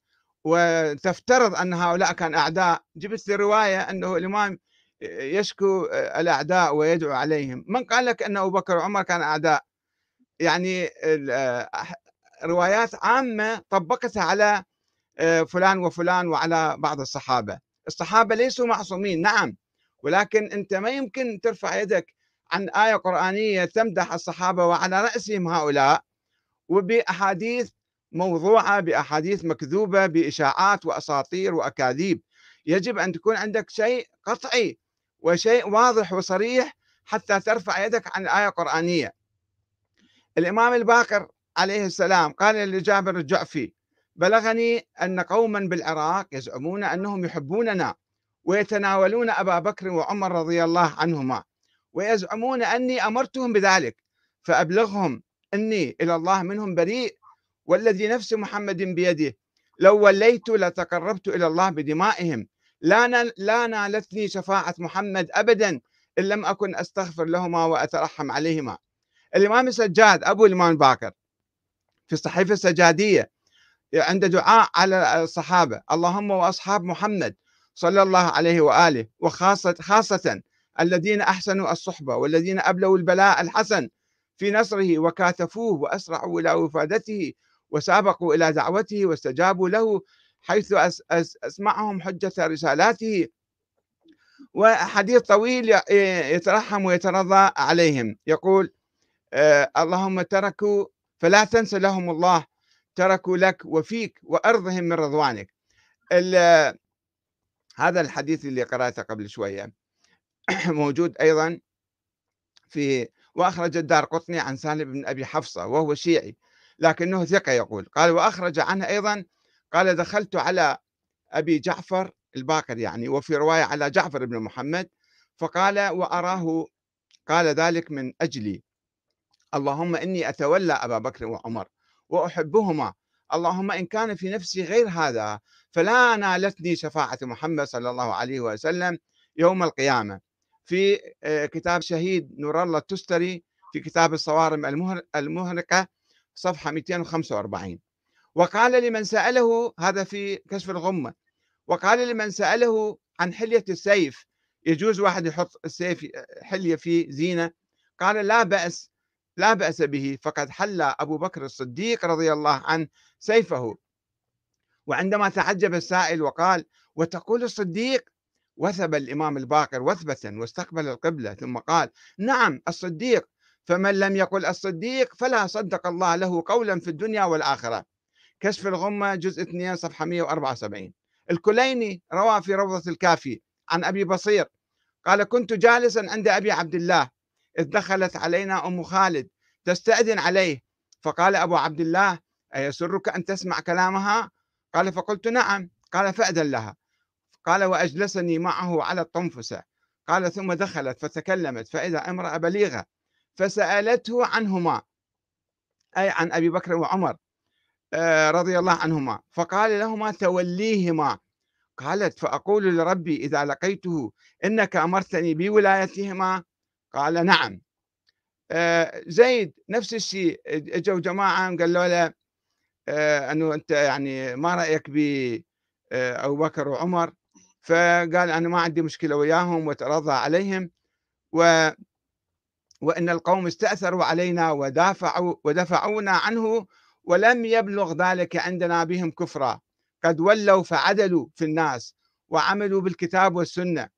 وتفترض أن هؤلاء كان أعداء. جبت لي رواية أنه الإمام يشكو الأعداء ويدعو عليهم. من قال لك أن أبو بكر وعمر كان أعداء؟ يعني روايات عامة طبقتها على فلان وفلان وعلى بعض الصحابة. الصحابة ليسوا معصومين نعم. ولكن أنت ما يمكن ترفع يدك عن آية قرآنية تمدح الصحابة وعلى رأسهم هؤلاء وبأحاديث موضوعة بأحاديث مكذوبة بإشاعات وأساطير وأكاذيب. يجب أن تكون عندك شيء قطعي وشيء واضح وصريح حتى ترفع يدك عن إيه قرانيه الإمام الباقر عليه السلام قال لجابر الجعفي بلغني أن قوما بالعراق يزعمون أنهم يحبوننا ويتناولون أبا بكر وعمر رضي الله عنهما ويزعمون أني أمرتهم بذلك فأبلغهم إني إلى الله منهم بريء والذي نفس محمد بيده لو وليت لتقربت إلى الله بدمائهم لا لا نالتني شفاعة محمد ابدا إن لم أكن أستغفر لهما وأترحم عليهما. الإمام السجاد أبو الإمام باكر في الصحيفه السجادية عند دعاء على الصحابة اللهم وأصحاب محمد صلى الله عليه وآله وخاصة خاصة الذين أحسنوا الصحبة والذين ابلوا البلاء الحسن في نصره وكاتفوه وأسرعوا إلى وفادته وسابقوا إلى دعوته واستجابوا له حيث أسمعهم حجة رسالاته وحديث طويل يترحم ويترضى عليهم. يقول آه، اللهم تركوا فلا تنسى لهم الله تركوا لك وفيك وأرضهم من رضوانك. هذا الحديث اللي قرأته قبل شوية. موجود أيضا في وأخرج الدار قطني عن سالم بن أبي حفصة وهو شيعي لكنه ثقة يقول. قال وأخرج عنه أيضا قال دخلت على أبي جعفر الباقر يعني وفي رواية على جعفر بن محمد فقال وأراه قال ذلك من أجلي. اللهم إني أتولى أبا بكر وعمر وأحبهما. اللهم إن كان في نفسي غير هذا فلا نالتني شفاعة محمد صلى الله عليه وسلم يوم القيامة. في آه، كتاب شهيد نور الله التستري في كتاب الصوارم المهرقة صفحة 245 وقال لمن سأله هذا في كشف الغمة وقال لمن سأله عن حلية السيف يجوز واحد يحط السيف حلية فيه زينة؟ قال لا بأس لا بأس به فقد حل أبو بكر الصديق رضي الله عنه سيفه. وعندما تعجب السائل وقال وتقول الصديق؟ وثب الإمام الباقر وثبة واستقبل القبلة ثم قال نعم الصديق. فمن لم يقل الصديق فلا صدق الله له قولا في الدنيا والآخرة. كشف الغمة جزء 2 صفحة 174 الكليني روى في روضة الكافي عن أبي بصير قال كنت جالسا عند أبي عبد الله إذ دخلت علينا أم خالد تستأذن عليه فقال أبو عبد الله أيسرك أن تسمع كلامها؟ قال فقلت نعم. قال فأذن لها. قال وأجلسني معه على الطنفسة. قال ثم دخلت فتكلمت فإذا امرأة بليغة فسألته عنهما أي عن أبي بكر وعمر. رضي الله عنهما. فقال لهما توليهما. قالت فأقول لربي إذا لقيته إنك أمرتني بولايتهما؟ قال نعم. آه، زيد نفس الشيء. إجوا جماعة قالوا له آه، أنه أنت يعني ما رأيك ب أبو بكر وعمر؟ فقال أنا ما عندي مشكلة وياهم وترضى عليهم و وأن القوم استأثروا علينا ودافعوا ودفعونا عنه ولم يبلغ ذلك عندنا بهم كفرا. قد ولوا فعدلوا في الناس وعملوا بالكتاب والسنة.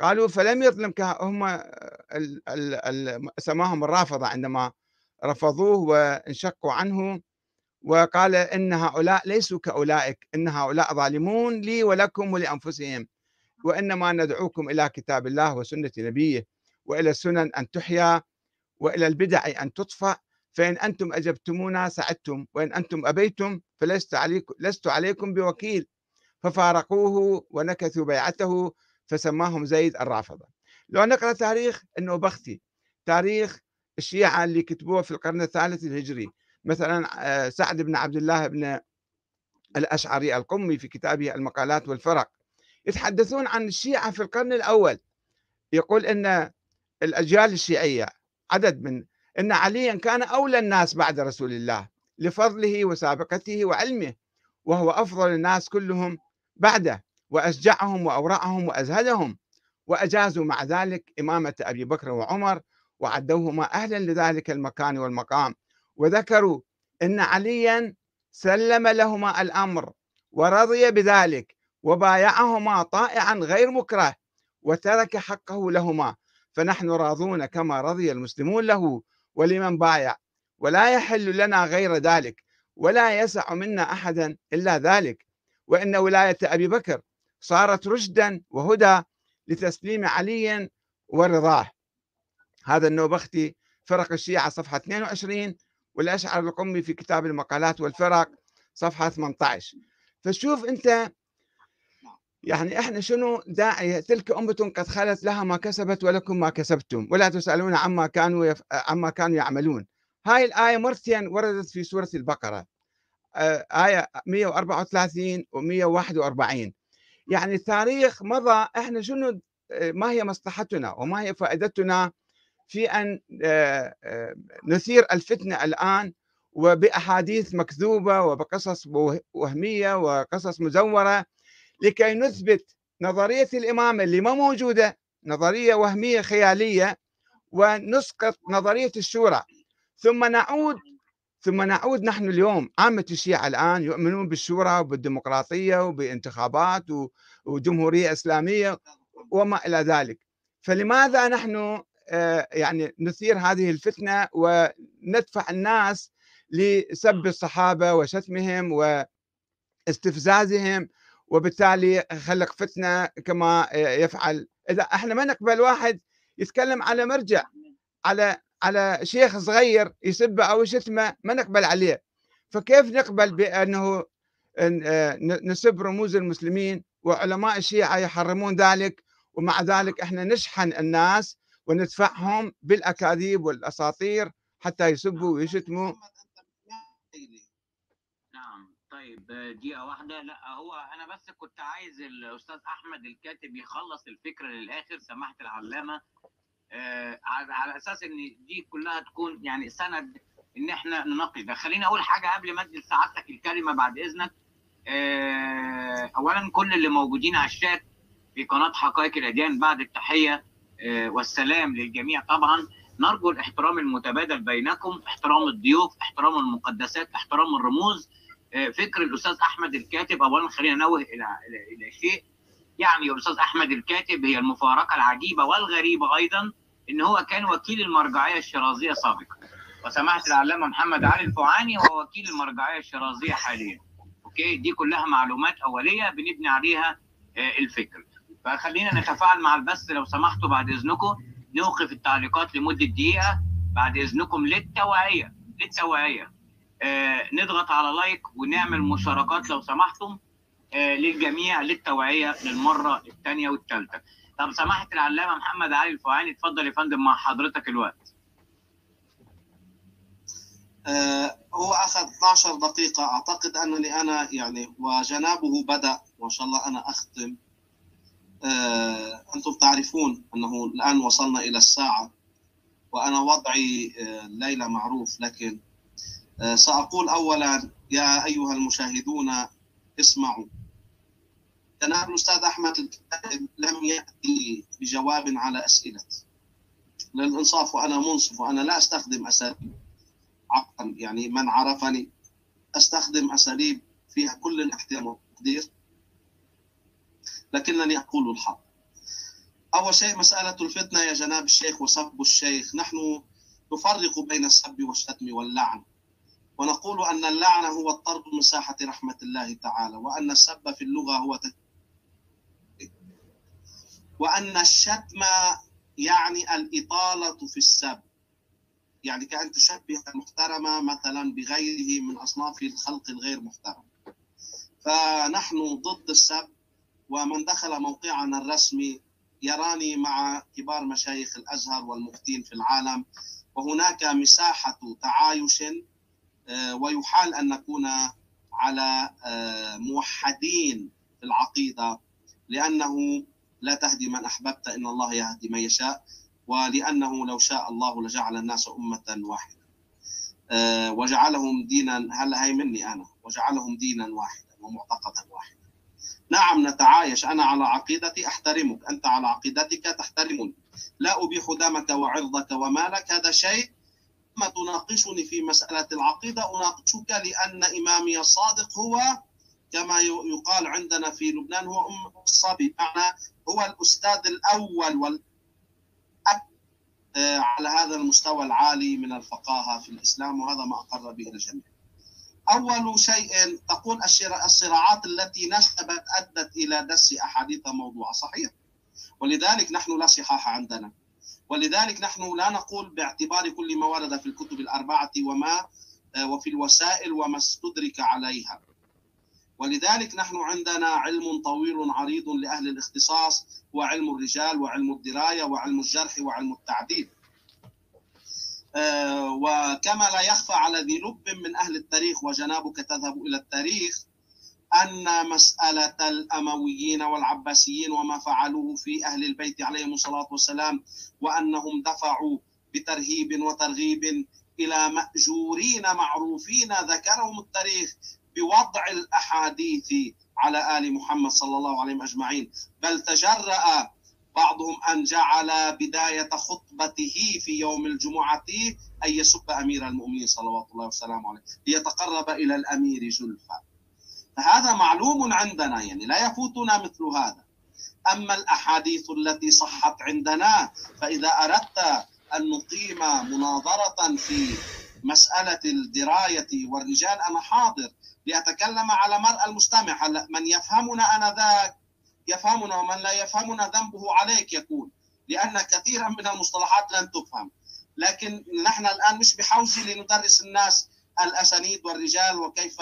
قالوا فلم يظلم هم سماهم الرافضة عندما رفضوه وانشقوا عنه. وقال إن هؤلاء ليسوا كأولئك إن هؤلاء ظالمون لي ولكم ولأنفسهم. وإنما ندعوكم إلى كتاب الله وسنة نبيه وإلى السنن أن تحيا وإلى البدع أن تطفأ. فإن أنتم أجبتمونا سعدتم وإن أنتم أبيتم فلست عليكم لست عليكم بوكيل. ففارقوه ونكثوا بيعته فسماهم زيد الرافضة. لو نقرأ تاريخ النوبختي تاريخ الشيعة اللي كتبوه في القرن الثالث الهجري. مثلا آه، سعد بن عبد الله بن الأشعري القمي في كتابه المقالات والفرق. يتحدثون عن الشيعة في القرن الأول. يقول أن الأجيال الشيعية عدد من أن عليا كان أولى الناس بعد رسول الله لفضله وسابقته وعلمه وهو أفضل الناس كلهم بعده وأشجعهم وأورعهم وأزهدهم وأجازوا مع ذلك إمامة أبي بكر وعمر وعدوهما أهلا لذلك المكان والمقام وذكروا أن عليا سلم لهما الأمر ورضي بذلك وبايعهما طائعا غير مكره وترك حقه لهما فنحن راضون كما رضي المسلمون له ولمن بايع. ولا يحل لنا غير ذلك ولا يسع منا أحدا إلا ذلك. وإن ولاية أبي بكر صارت رشدا وهدى لتسليم علي ورضاه هذا النوبختي فرق الشيعة صفحة 22 والأشعر القمي في كتاب المقالات والفرق صفحة 18 فشوف أنت يعني إحنا شنو؟ داعي تلك أمة قد خلت لها ما كسبت ولكم ما كسبتم. ولا تسألون عما كانوا يف... عما كانوا يعملون. هاي الآية مرتين وردت في سورة البقرة. آه، آية 134 و 141 يعني التاريخ مضى إحنا شنو؟ آه، ما هي مصلحتنا وما هي فائدتنا في أن آه، نثير الفتنة الآن وبأحاديث مكذوبة وبقصص وهمية وقصص مزورة. لكي نثبت نظرية الإمامة اللي ما موجودة نظرية وهمية خيالية ونسقط نظرية الشورى. ثم نعود ثم نعود نحن اليوم. عامة الشيعة الآن يؤمنون بالشورى وبالديمقراطية وبانتخابات وجمهورية إسلامية وما إلى ذلك. فلماذا نحن آه، يعني نثير هذه الفتنة وندفع الناس لسب الصحابة وشتمهم واستفزازهم وبالتالي خلق فتنة كما يفعل. إذا إحنا ما نقبل واحد يتكلم على مرجع على على شيخ صغير يسبه أو يشتمه ما نقبل عليه. فكيف نقبل بأنه آه، نسب رموز المسلمين وعلماء الشيعة يحرمون ذلك؟ ومع ذلك إحنا نشحن الناس وندفعهم بالأكاذيب والأساطير حتى يسبوا ويشتموا نعم دقيقة واحدة. لا هو أنا بس كنت عايز الأستاذ أحمد الكاتب يخلص الفكرة للآخر سماحة العلامة. آه على أساس إن دي كلها تكون يعني سند إن إحنا نناقش ده. خليني أقول حاجة قبل ما أدي لسعادتك الكلمة بعد إذنك. آه أولا كل اللي موجودين على الشات في قناة حقائق الأديان بعد التحية آه والسلام للجميع طبعا. نرجو الاحترام المتبادل بينكم احترام الضيوف احترام المقدسات احترام الرموز. فكر الأستاذ أحمد الكاتب. اولا خلينا ننوه إلى إلى شيء. يعني الاستاذ أحمد الكاتب هي المفارقة العجيبة والغريبة أيضا إن هو كان وكيل المرجعية الشرازية سابقا. وسماحه العلامة محمد علي الفوعاني هو وكيل المرجعية الشرازية حاليا. أوكي؟ دي كلها معلومات أولية بنبني عليها الفكر. فخلينا نتفاعل مع البث لو سمحتوا بعد إذنكم. نوقف التعليقات لمدة دقيقة. بعد إذنكم للتوعية للتوعية. آه نضغط على لايك ونعمل مشاركات لو سمحتم آه للجميع للتوعية للمرة الثانية والثالثة. طب سماحة العلامة محمد علي الفوعاني اتفضل يا فندم مع حضرتك الوقت. آه هو أخذ 12 دقيقة أعتقد أنني أنا يعني وجنابه بدأ وان شاء الله أنا أختم. أنتم تعرفون أنه الآن وصلنا إلى الساعة وأنا وضعي الليلة معروف لكن سأقول أولا يا أيها المشاهدون اسمعوا. جناب الأستاذ أحمد الكاتب لم يأتي بجواب على أسئلة. للإنصاف وأنا منصف وأنا لا أستخدم أساليب عقلا. يعني من عرفني أستخدم أساليب فيها كل الاحترام والتقدير لكنني أقول الحق. أول شيء مسألة الفتنة يا جناب الشيخ وسب الشيخ. نحن نفرق بين السب والشتم واللعن. ونقول أن اللعن هو الطرد من ساحة رحمة الله تعالى وأن السب في اللغة هو تك... وأن الشتم يعني الإطالة في السب. يعني كأن تشبه المحترمة مثلا بغيره من أصناف الخلق الغير محترم. فنحن ضد السب ومن دخل موقعنا الرسمي يراني مع كبار مشايخ الأزهر والمفتين في العالم وهناك مساحة تعايش ويحال أن نكون على موحدين في العقيدة لأنه لا تهدي من أحببت إن الله يهدي من يشاء ولأنه لو شاء الله لجعل الناس أمة واحدة. وجعلهم دينا هل هي مني أنا؟ وجعلهم دينا واحدا ومعتقدا واحدا. نعم نتعايش. أنا على عقيدتي أحترمك. أنت على عقيدتك تحترمني. لا أبيح دمك وعرضك ومالك. هذا شيء ما تناقشني في مسألة العقيدة. أناقشك لأن إمامي الصادق هو كما يقال عندنا في لبنان هو أم الصبي. معنى هو الأستاذ الأول وال على هذا المستوى العالي من الفقاهة في الإسلام وهذا ما أقر به الجميع. أول شيء تقول الصراعات التي نشبت أدت إلى دس أحاديث موضوعة. صحيح. ولذلك نحن لا صحاح عندنا. ولذلك نحن لا نقول باعتبار كل ما ورد في الكتب الأربعة وما وفي الوسائل وما استدرك عليها. ولذلك نحن عندنا علم طويل عريض لأهل الاختصاص هو علم الرجال وعلم الدراية وعلم الجرح وعلم التعديل. وكما لا يخفى على ذي لب من أهل التاريخ وجنابك تذهب إلى التاريخ أن مسألة الأمويين والعباسيين وما فعلوه في أهل البيت عليهم الصلاة والسلام وأنهم دفعوا بترهيب وترغيب إلى مأجورين معروفين ذكرهم التاريخ بوضع الأحاديث على آل محمد صلى الله عليه أجمعين. بل تجرأ بعضهم أن جعل بداية خطبته في يوم الجمعة أن يسب أمير المؤمنين صلوات الله وسلامه عليه ليتقرب إلى الأمير زلفى فهذا معلوم عندنا يعني لا يفوتنا مثل هذا. أما الأحاديث التي صحت عندنا فإذا أردت أن نقيم مناظرة في مسألة الدراية والرجال أنا حاضر لأتكلم على مرأى المستمع. من يفهمنا أنذاك يفهمنا ومن لا يفهمنا ذنبه عليك يكون لأن كثيرا من المصطلحات لن تفهم. لكن نحن الآن مش بحوزة لندرس الناس الأسانيد والرجال وكيف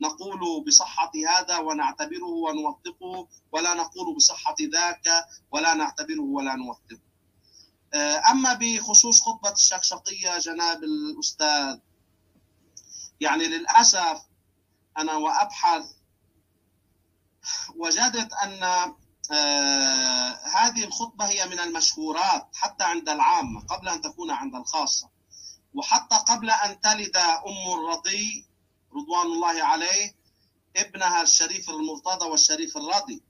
نقول بصحة هذا ونعتبره ونوثقه ولا نقول بصحة ذاك ولا نعتبره ولا نوثقه. أما بخصوص خطبة الشقشقية جناب الأستاذ يعني للأسف أنا وأبحث وجدت أن آه هذه الخطبة هي من المشهورات حتى عند العامة قبل أن تكون عند الخاصة. وحتى قبل أن تلد أم الرضي رضوان الله عليه ابنها الشريف المرتضى والشريف الرضي.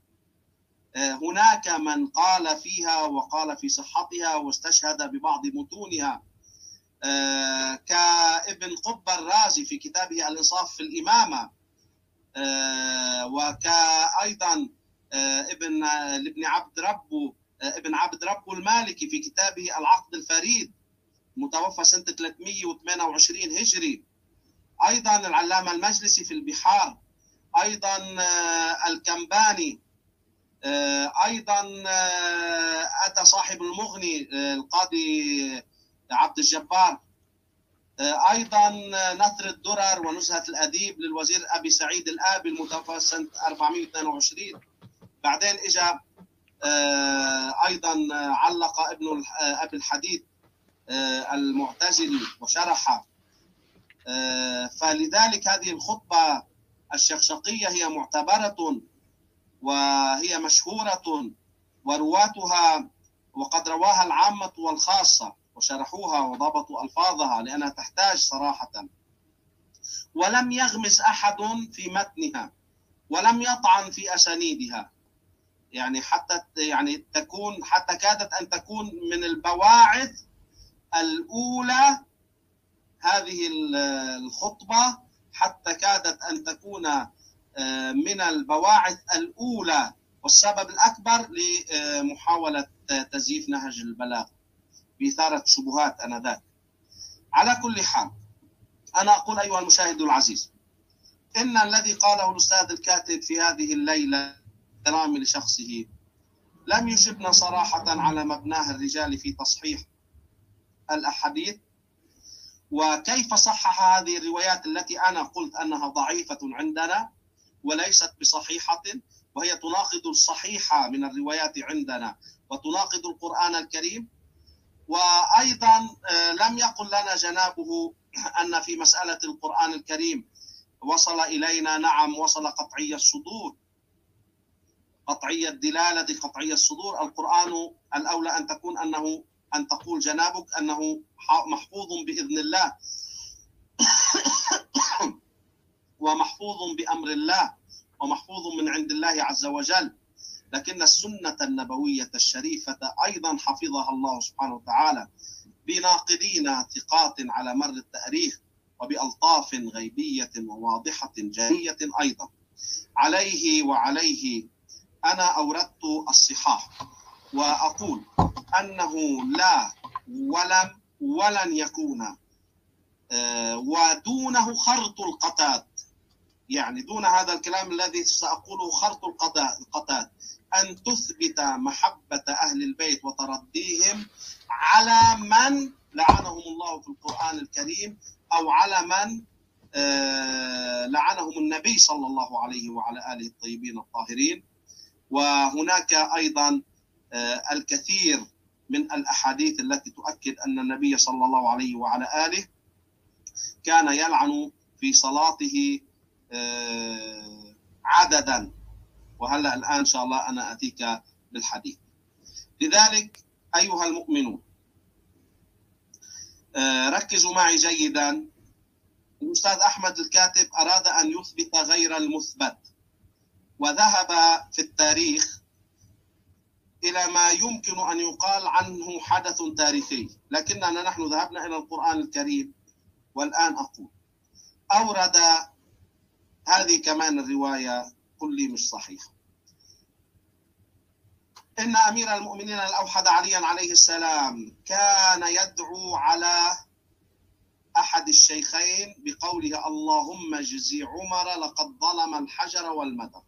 آه هناك من قال فيها وقال في صحتها واستشهد ببعض متونها. آه كابن قب الرازي في كتابه الإنصاف في الإمامة. وكأيضا ابن لابن عبد ربه ابن عبد ربه المالكي في كتابه العقد الفريد متوفى سنة 328 هجري. أيضا العلامة المجلسي في البحار أيضا الكمباني أيضا أتى صاحب المغني القاضي عبد الجبار أيضا نثر الدرر ونزهة الأديب للوزير أبي سعيد الابي المتوفى سنة 422 بعدين اجى أيضا علق ابن أبي الحديد المعتزلي وشرح فلذلك هذه الخطبة الشقشقيه هي معتبرة وهي مشهورة ورواتها وقد رواها العامة والخاصة وشرحوها وضبطوا ألفاظها لأنها تحتاج صراحة. ولم يغمس أحد في متنها ولم يطعن في أسانيدها. يعني حتى يعني تكون حتى كادت أن تكون من البواعث الأولى هذه الخطبة حتى كادت أن تكون من البواعث الأولى والسبب الأكبر لمحاولة تزييف نهج البلاغه بإثارة شبهات أنذاك. على كل حال أنا أقول أيها المشاهد العزيز إن الذي قاله الأستاذ الكاتب في هذه الليلة احترام لشخصه لم يجبنا صراحة على مبناه الرجال في تصحيح الأحاديث وكيف صحح هذه الروايات التي أنا قلت أنها ضعيفة عندنا وليست بصحيحة؟ وهي تناقض الصحيحة من الروايات عندنا وتناقض القرآن الكريم. وأيضا لم يقل لنا جنابه أن في مسألة القرآن الكريم وصل إلينا نعم وصل قطعي الصدور. قطعي الدلالة قطعي الصدور. القرآن الأولى أن تكون أنه أن تقول جنابك أنه محفوظ بإذن الله. ومحفوظ بأمر الله. ومحفوظ من عند الله عز وجل. لكن السنة النبوية الشريفة أيضا حفظها الله سبحانه وتعالى بناقدين ثقات على مر التاريخ وبألطاف غيبية وواضحة جارية أيضا. عليه وعليه أنا أوردت الصحاح. وأقول أنه لا ولم ولن يكون ودونه خرط القتاد يعني دون هذا الكلام الذي سأقوله خرط القتاد أن تثبت محبة أهل البيت وترديهم على من لعنهم الله في القرآن الكريم أو على من لعنهم النبي صلى الله عليه وعلى آله الطيبين الطاهرين. وهناك أيضا الكثير من الأحاديث التي تؤكد أن النبي صلى الله عليه وعلى آله كان يلعن في صلاته عددا. وهلأ الآن إن شاء الله أنا أتيك بالحديث. لذلك أيها المؤمنون ركزوا معي جيدا. الأستاذ أحمد الكاتب أراد أن يثبت غير المثبت وذهب في التاريخ إلى ما يمكن أن يقال عنه حدث تاريخي. لكننا نحن ذهبنا إلى القرآن الكريم والآن أقول. أورد هذه كمان الرواية قل لي مش صحيحه إن أمير المؤمنين الأوحد عليا عليه السلام كان يدعو على أحد الشيخين بقوله اللهم اجزي عمر لقد ظلم الحجر والمدر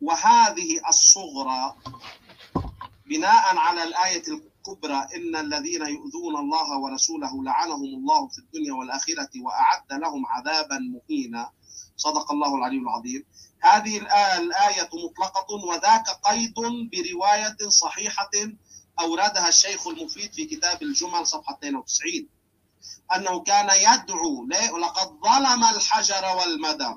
وهذه الصغرى بناء على الآية الكبرى إن الذين يؤذون الله ورسوله لعنهم الله في الدنيا والآخرة وأعد لهم عذابا مهينا. صدق الله العلي العظيم. هذه الآية مطلقة وذاك قيد برواية صحيحة أوردها الشيخ المفيد في كتاب الجمل صفحة 92 أنه كان يدعو لقد ظلم الحجر والمدى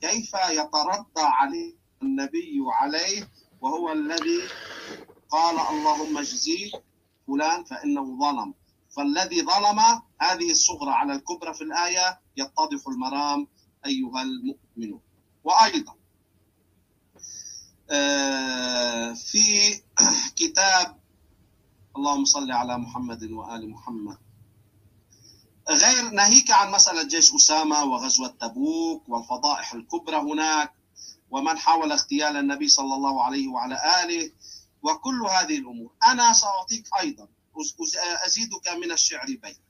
كيف يترضى عليه النبي عليه وهو الذي قال اللهم اجزي فلان فإنه ظلم. فالذي ظلم هذه الصغرى على الكبرى في الآية يتضح المرام أيها المؤمنون وأيضا آه، في كتاب اللهم صل على محمد وآل محمد. غير ناهيك عن مسألة جيش أسامة وغزوة تبوك والفضائح الكبرى هناك ومن حاول اغتيال النبي صلى الله عليه وعلى آله. وكل هذه الأمور. أنا سأعطيك أيضا. أزيدك من الشعر بيت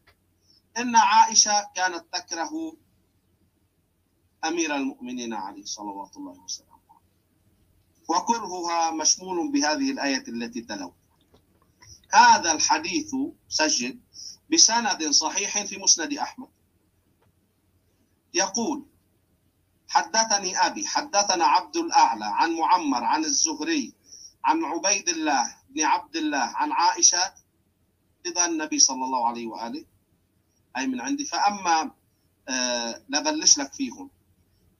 إن عائشة كانت تكره أمير المؤمنين عليه صلوات الله وسلامه. وكرهها مشمول بهذه الآية التي تلوت هذا الحديث سجل بسند صحيح في مسند أحمد. يقول حدثني أبي حدثنا عبد الأعلى عن معمر عن الزهري عن عبيد الله بن عبد الله عن عائشة رضا النبي صلى الله عليه وآله. أي من عندي. فأما آه نبلش لك فيهم.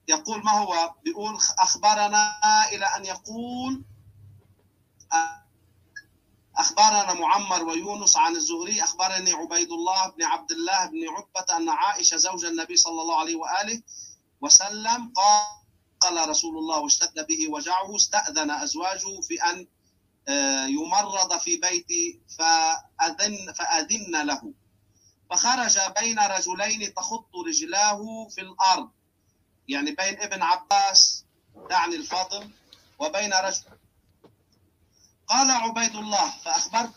يقول ما هو؟ بيقول أخبرنا إلى أن يقول أخبرنا معمر ويونس عن الزهري أخبرني عبيد الله بن عبد الله بن عتبة أن عائشة زوج النبي صلى الله عليه وآله وسلم قال قال رسول الله واشتد به وجعه استأذن أزواجه في أن آه، يمرض في بيتي فأذن, فأذن له. فخرج بين رجلين تخط رجلاه في الأرض. يعني بين ابن عباس تعني الفضل وبين رجل. قال عبيد الله فأخبرت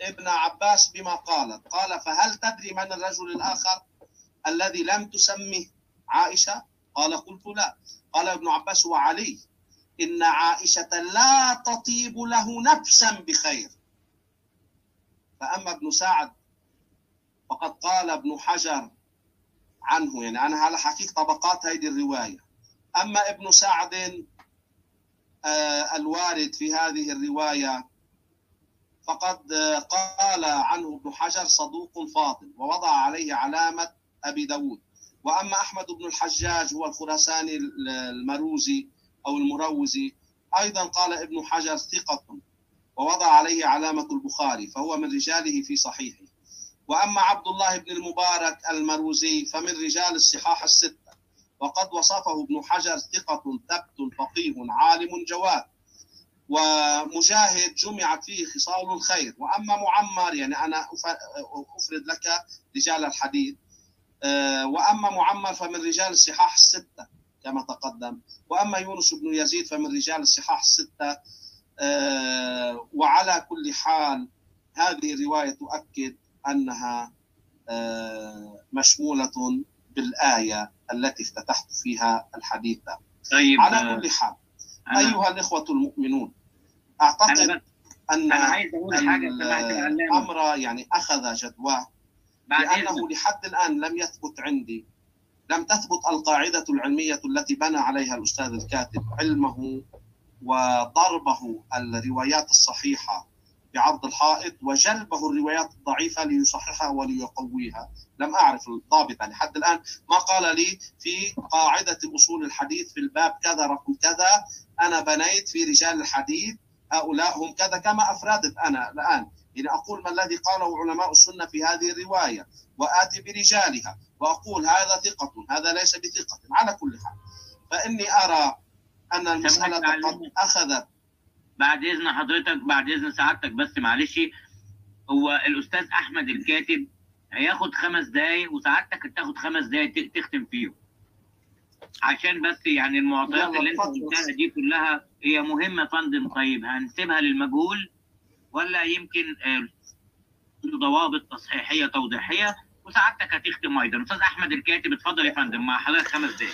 ابن عباس بما قالت قال فهل تدري من الرجل الآخر الذي لم تسمه عائشة؟ قال قلت لا. قال ابن عباس وعلي إن عائشة لا تطيب له نفسا بخير. فأما ابن سعد فقد قال ابن حجر عنه يعني أنا على حقيقة طبقات هذه الرواية؟ أما ابن سعد آه، الوارد في هذه الرواية فقد قال عنه ابن حجر صدوق فاضل ووضع عليه علامة أبي داود. وأما أحمد بن الحجاج هو الخراساني المروزي أو المروزي أيضا قال ابن حجر ثقة ووضع عليه علامة البخاري فهو من رجاله في صحيحه. وأما عبد الله بن المبارك المروزي فمن رجال الصحاح الستة وقد وصفه ابن حجر ثقة ثبت فقيه عالم جواد ومجاهد جمعت فيه خصال الخير. وأما معمر يعني أنا أفرد لك رجال الحديث وأما معمر فمن رجال الصحاح الستة كما تقدم. وأما يونس بن يزيد فمن رجال الصحاح الستة. آه، وعلى كل حال هذه الرواية تؤكد أنها آه، مشمولة بالآية التي افتتحت فيها الحديث طيب على كل حال أيها الإخوة المؤمنون أعتقد أن أنا عايز أقول حاجة الأمر يعني أخذ جدواه لأنه لحد الآن لم يثبت عندي لم تثبت القاعدة العلمية التي بنى عليها الأستاذ الكاتب علمه وضربه الروايات الصحيحة بعرض الحائط وجلبه الروايات الضعيفة ليصححها وليقويها. لم أعرف الضابط لحد الآن ما قال لي في قاعدة أصول الحديث في الباب كذا رقم كذا أنا بنيت في رجال الحديث هؤلاء هم كذا كما أفردت أنا الآن. يعني أقول ما الذي قاله علماء السنة في هذه الرواية وآتي برجالها وأقول هذا ثقة هذا ليس بثقة على كل حال. فإني أرى أن المسألة قد أخذت. بعد إذن حضرتك بعد إذن سعادتك بس معلش هو الأستاذ أحمد الكاتب هياخد خمس دقايق وسعادتك تاخد خمس دقايق تختم فيهم. عشان بس يعني المعطيات اللي أنت قلتها دي كلها هي مهمة فندم. طيب هنسيبها للمجهول. ولا يمكن آه، ضوابط تصحيحية توضيحية؟ وسعادتك هتختم أيضا أستاذ أحمد الكاتب اتفضل يا فندم مع حضرتك خمس دقائق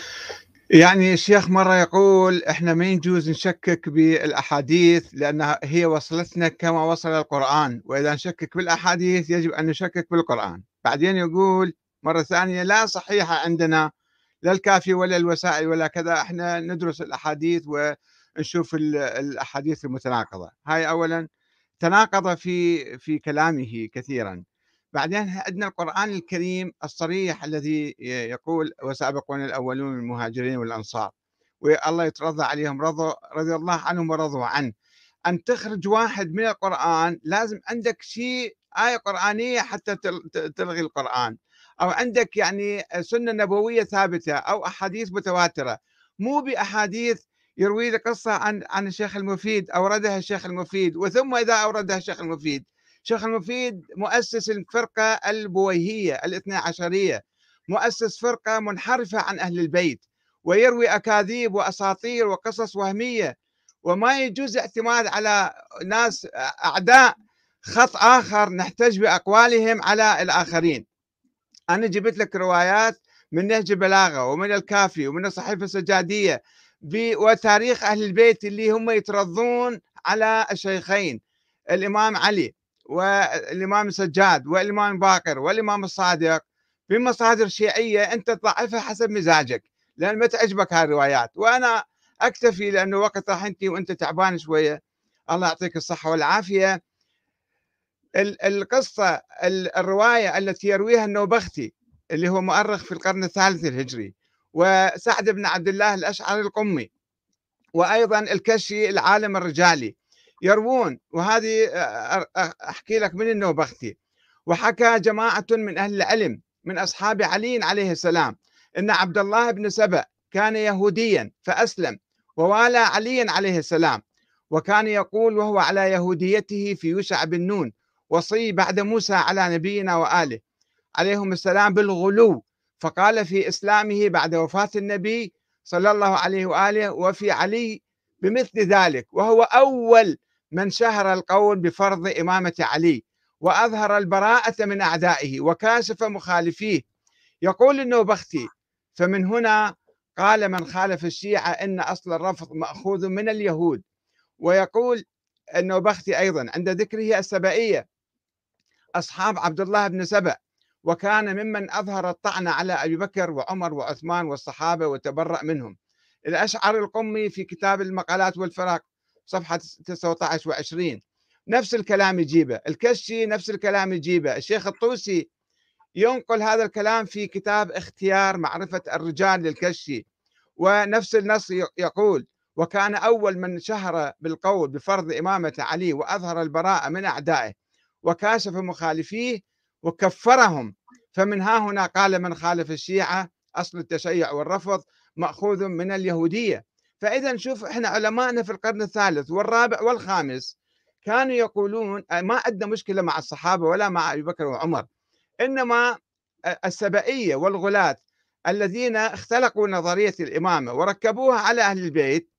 يعني الشيخ مرة يقول إحنا ما يجوز نشكك بالأحاديث لأنها هي وصلتنا كما وصل القرآن وإذا نشكك بالأحاديث يجب أن نشكك بالقرآن. بعدين يقول مرة ثانية لا صحيحة عندنا لا الكافي ولا الوسائل ولا كذا إحنا ندرس الأحاديث ونشوف الأحاديث المتناقضة. هاي اولا. تناقض في في كلامه كثيرا. بعدين عندنا القرآن الكريم الصريح الذي يقول وسابقون الأولون من المهاجرين والأنصار. والله يترضى عليهم رضوا رضي الله عنهم ورضوا عنه. أن تخرج واحد من القرآن لازم عندك شيء آية قرآنية حتى تلغي القرآن. أو عندك يعني سنة نبوية ثابتة أو أحاديث متواترة. مو بأحاديث يروي قصة عن عن الشيخ المفيد أوردها الشيخ المفيد وثم إذا أوردها الشيخ المفيد. شيخ المفيد مؤسس الفرقة البويهية الاثنى عشرية مؤسس فرقة منحرفة عن أهل البيت ويروي أكاذيب وأساطير وقصص وهمية وما يجوز اعتماد على ناس أعداء خط آخر نحتج بأقوالهم على الآخرين. أنا جبت لك روايات من نهج البلاغة ومن الكافي ومن الصحيفة السجادية وتاريخ أهل البيت اللي هم يترضون على الشيخين الإمام علي والإمام السجاد والإمام باقر والإمام الصادق. بمصادر شيعية أنت تضعفها حسب مزاجك لأن ما تعجبك هاي الروايات. وأنا أكتفي لأنه وقت أنت وأنت تعبان شوية. الله يعطيك الصحة والعافية. القصة الرواية التي يرويها النوبختي اللي هو مؤرخ في القرن الثالث الهجري. وسعد بن عبد الله الأشعري القمي وأيضا الكشي العالم الرجالي. يروون وهذه أحكي لك من النوبختي وحكى جماعة من أهل العلم من أصحاب علي عليه السلام أن عبد الله بن سبأ كان يهوديا فأسلم ووالى علي عليه السلام وكان يقول وهو على يهوديته في يوشع بن نون وصي بعد موسى على نبينا وآله. عليهم السلام بالغلو. فقال في إسلامه بعد وفاة النبي صلى الله عليه وآله وفي علي بمثل ذلك وهو أول من شهر القول بفرض إمامة علي وأظهر البراءة من أعدائه وكاشف مخالفيه. يقول النوبختي فمن هنا قال من خالف الشيعة إن أصل الرفض مأخوذ من اليهود. ويقول النوبختي أيضا عند ذكره السبائية أصحاب عبد الله بن سبأ وكان ممن أظهر الطعن على أبي بكر وعمر وعثمان والصحابة وتبرأ منهم. الأشعر القمي في كتاب المقالات والفرق صفحة 19 و20 نفس الكلام يجيبه. الكشي نفس الكلام يجيبه. الشيخ الطوسي ينقل هذا الكلام في كتاب اختيار معرفة الرجال للكشي. ونفس النص يقول وكان أول من شهر بالقول بفرض إمامة علي وأظهر البراءة من أعدائه وكاشف مخالفيه وكفرهم. فمن ها هنا قال من خالف الشيعة؟ أصل التشيع والرفض مأخوذ من اليهودية. فإذا نشوف إحنا علمائنا في القرن الثالث والرابع والخامس كانوا يقولون ما عندنا مشكلة مع الصحابة ولا مع أبي بكر وعمر إنما السبائية والغلاة الذين اختلقوا نظرية الإمامة وركبوها على أهل البيت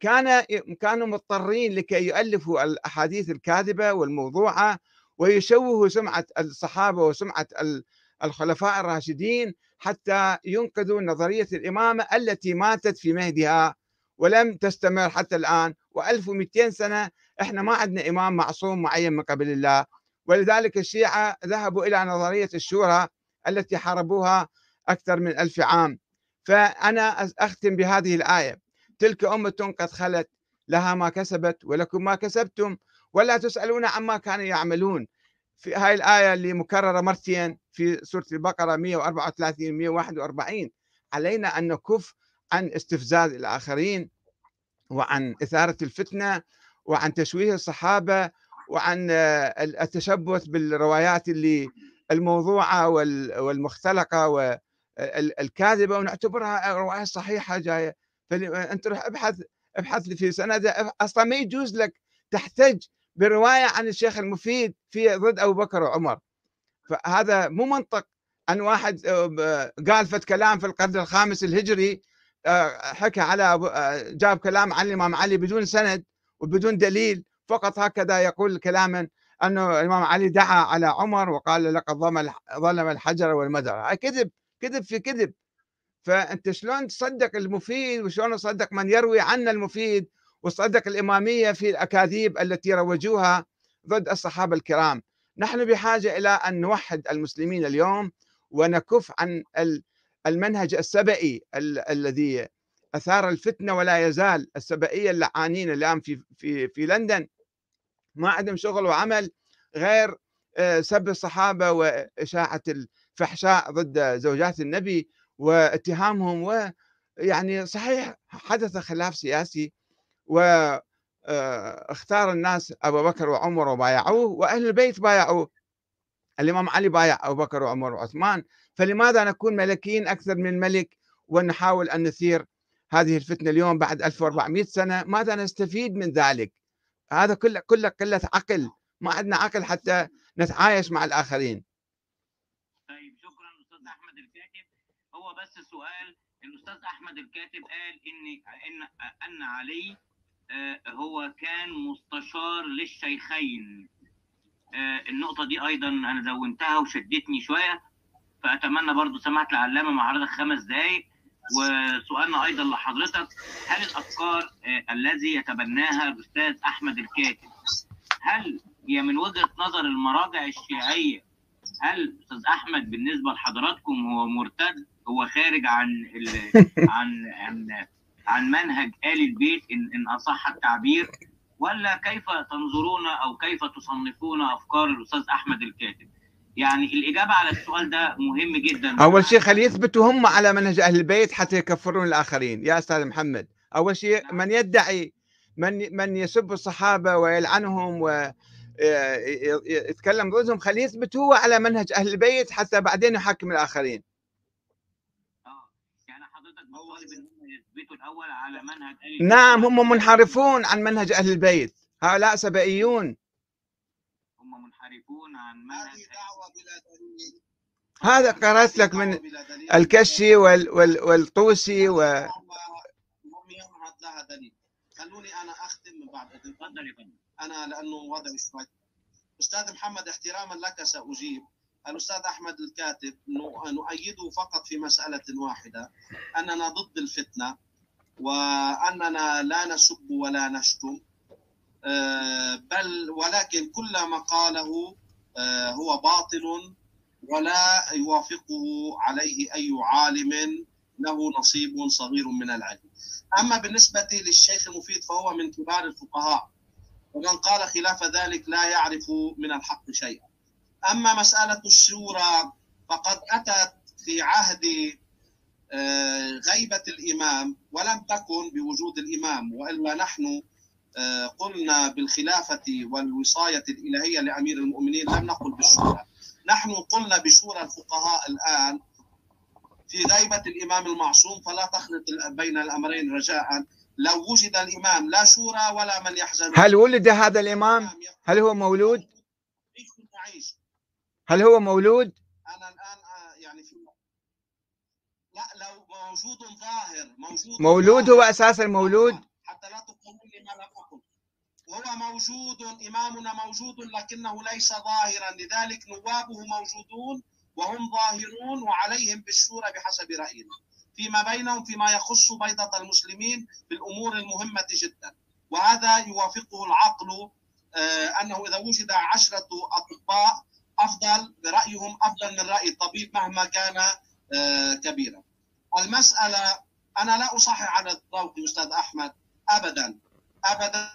كان كانوا مضطرين لكي يؤلفوا الأحاديث الكاذبة والموضوعة ويشوهوا سمعة الصحابة وسمعة الخلفاء الراشدين حتى ينقذوا نظرية الإمامة التي ماتت في مهدها ولم تستمر حتى الآن. و1200 سنة إحنا ما عندنا إمام معصوم معين من قبل الله. ولذلك الشيعة ذهبوا إلى نظرية الشورى التي حاربوها أكثر من ألف عام. فأنا أختم بهذه الآية. تلك أمة قد خلت لها ما كسبت ولكم ما كسبتم. ولا تسألون عما كانوا يعملون. في هاي الآية اللي مكررة مرتين في سورة البقرة 134 141 علينا أن نكف عن استفزاز الآخرين وعن إثارة الفتنة وعن تشويه الصحابة وعن التشبث بالروايات اللي الموضوعة والمختلقة والكاذبة ونعتبرها رواية صحيحة جاية. فأنت روح ابحث ابحث في سندة أصلا ما يجوز لك تحتج برواية عن الشيخ المفيد في ضد أبو بكر وعمر. فهذا مو منطق أن واحد آه، قال فت كلام في القرن الخامس الهجري آه، حكى على آه، جاب كلام عن الإمام علي بدون سند وبدون دليل فقط هكذا يقول كلاما انه الإمام علي دعا على عمر وقال لقد ظلم الحجر والمدر كذب كذب في كذب. فأنت شلون تصدق المفيد وشلون تصدق من يروي عنا المفيد وتصدق الإمامية في الأكاذيب التي روجوها ضد الصحابة الكرام. نحن بحاجة إلى أن نوحد المسلمين اليوم ونكف عن المنهج السبئي الذي أثار الفتنة ولا يزال السبئية اللعانين الآن في في في لندن. ما عندهم شغل وعمل غير آه، سب الصحابة وإشاعة الفحشاء ضد زوجات النبي واتهامهم ويعني صحيح حدث خلاف سياسي واختار آه، الناس أبو بكر وعمر وبايعوه وأهل البيت بايعوه. الإمام علي بايع أبو بكر وعمر وعثمان. فلماذا نكون ملكيين أكثر من ملك ونحاول أن نثير هذه الفتنة اليوم بعد 1400 سنة؟ ماذا نستفيد من ذلك؟ هذا كله كله قلة عقل. ما عندنا عقل حتى نتعايش مع الآخرين. طيب شكرا أستاذ أحمد الكاتب. هو بس سؤال. الأستاذ أحمد الكاتب قال ان إن أن علي هو كان مستشار للشيخين. آه، النقطة دي أيضا أنا دونتها وشدتني شوية فأتمنى برضو سماحة العلامة مع حضرتك خمس دقايق. وسؤالنا أيضا لحضرتك هل الأفكار آه، الذي يتبناها الأستاذ أحمد الكاتب هل هي من وجهة نظر المراجع الشيعية؟ هل أستاذ أحمد بالنسبة لحضراتكم هو مرتد هو خارج عن عن عن عن منهج آل البيت إن, إن أصح التعبير ولا كيف تنظرون أو كيف تصنفون أفكار الأستاذ أحمد الكاتب يعني الإجابة على السؤال ده مهم جدا أول شيء خلي يثبتوا هم على منهج أهل البيت حتى يكفرون الآخرين يا أستاذ محمد أول شيء نعم. من يدعي من من يسب الصحابة ويلعنهم و يتكلم ضدهم خليه يثبت هو على منهج أهل البيت حتى بعدين يحكم الآخرين. آه يعني حضرتك يثبتوا الأول على منهج أهل نعم هم منحرفون عن منهج أهل البيت. هؤلاء سبائيون. هم منحرفون عن منهج دليل. هذا قرأت لك من الكشي وال وال والطوسي و خلوني أنا أختم من بعد تفضل يا فندم. أنا لأنه وضعي شوي. أستاذ محمد احتراما لك سأجيب. الأستاذ أحمد الكاتب نؤيده فقط في مسألة واحدة. أننا ضد الفتنة. وأننا لا نسب ولا نشتم آه، بل ولكن كل ما قاله آه، هو باطل ولا يوافقه عليه أي عالم له نصيب صغير من العلم. أما بالنسبة للشيخ المفيد فهو من كبار الفقهاء ومن قال خلاف ذلك لا يعرف من الحق شيئا أما مسألة الشورى فقد أتت في عهد غيبة الإمام ولم تكن بوجود الإمام وإلا نحن آه، قلنا بالخلافة والوصاية الإلهية لأمير المؤمنين لم نقل بالشورى نحن قلنا بشورى الفقهاء الآن في غيبة الإمام المعصوم فلا تخلط بين الأمرين رجاء لو وجد الإمام لا شورى ولا من يحزن هل ولد هذا الإمام؟ هل هو مولود؟ هل هو مولود؟ أنا الآن آه، يعني في لا لو موجود ظاهر موجود مولود هو أساسا مولود حتى لا تقولون لي ما لم أقل هو موجود إمامنا موجود لكنه ليس ظاهرا. لذلك نوابه موجودون وهم ظاهرون وعليهم بالشورى بحسب رأينا. فيما بينهم فيما يخص بيضة المسلمين بالأمور المهمة جدا. وهذا يوافقه العقل آه، أنه إذا وجد عشرة أطباء أفضل برأيهم أفضل من رأي الطبيب مهما كان آه، كبيرا. المسألة أنا لا أصحح على الضوء أستاذ أحمد أبدا أبدا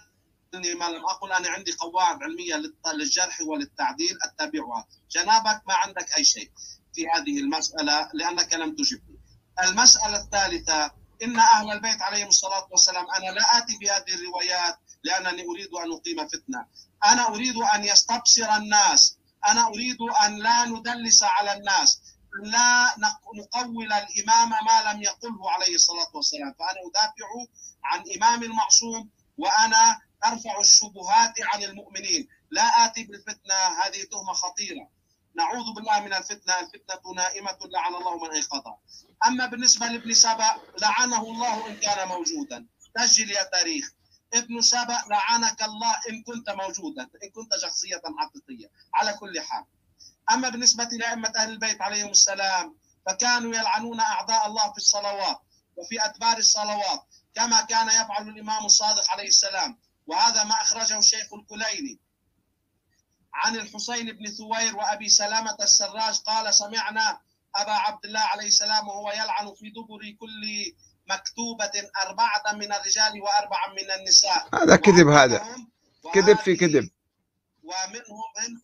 ما لم أقل أنا عندي قواعد علمية للجرح وللتعديل أتبعها. جنابك ما عندك أي شيء في هذه المسألة لأنك لم تجبني. المسألة الثالثة إن أهل البيت عليهم الصلاة والسلام أنا لا آتي بهذه الروايات لأنني أريد أن أقيم فتنة. أنا أريد أن يستبصر الناس. أنا أريد أن لا ندلس على الناس. لا نقول الإمام ما لم يقله عليه الصلاة والسلام. فأنا أدافع عن إمام المعصوم وأنا أرفع الشبهات عن المؤمنين. لا آتي بالفتنة هذه تهمة خطيرة. نعوذ بالله من الفتنة. الفتنة نائمة لعن الله من أيقظها. أما بالنسبة لابن سبأ لعنه الله إن كان موجودا. سجل يا تاريخ. ابن سبأ لعنك الله إن كنت موجودا. إن كنت شخصية حقيقية. على كل حال. أما بالنسبة لأئمة أهل البيت عليهم السلام فكانوا يلعنون أعداء الله في الصلوات وفي أدبار الصلوات كما كان يفعل الإمام الصادق عليه السلام. وهذا ما أخرجه الشيخ الكليني عن الحسين بن ثوير وأبي سلامة السراج. قال سمعنا أبا عبد الله عليه السلام وهو يلعن في دبر كل مكتوبة أربعة من الرجال وأربعة من النساء. هذا كذب هذا كذب في كذب. ومنهم هند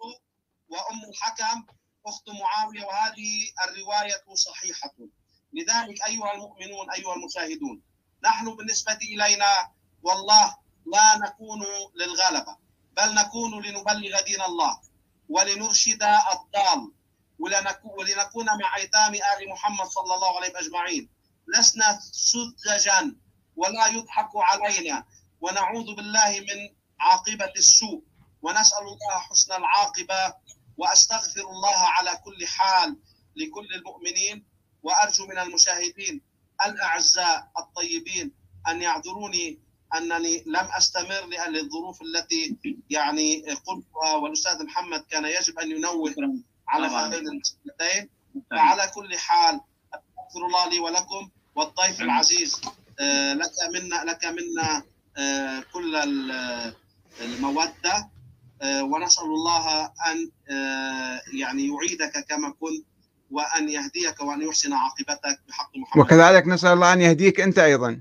وأم الحكم أخت معاوية وهذه الرواية صحيحة. لذلك أيها المؤمنون أيها المشاهدون نحن بالنسبة إلينا والله لا نكون للغلبة بل نكون لنبلغ دين الله ولنرشد الضال ولنكون, مع أيتام آل محمد صلى الله عليه أجمعين. لسنا سذجا ولا يضحك علينا ونعوذ بالله من عاقبة السوء ونسأل الله حسن العاقبة وأستغفر الله على كل حال لكل المؤمنين وأرجو من المشاهدين الأعزاء الطيبين أن يعذروني أنني لم أستمر لأن الظروف التي يعني قلتها والأستاذ محمد كان يجب أن ينوه على. هذين المسألتين فعلى كل حال أستغفر الله لي ولكم والضيف العزيز. آه، لك منا لك منا آه، كل ال- المودة. آه، ونسأل الله أن آه، يعني يعيدك كما كنت وأن يهديك وأن يحسن عاقبتك بحق محمد. وكذلك نسأل الله أن يهديك أنت أيضا.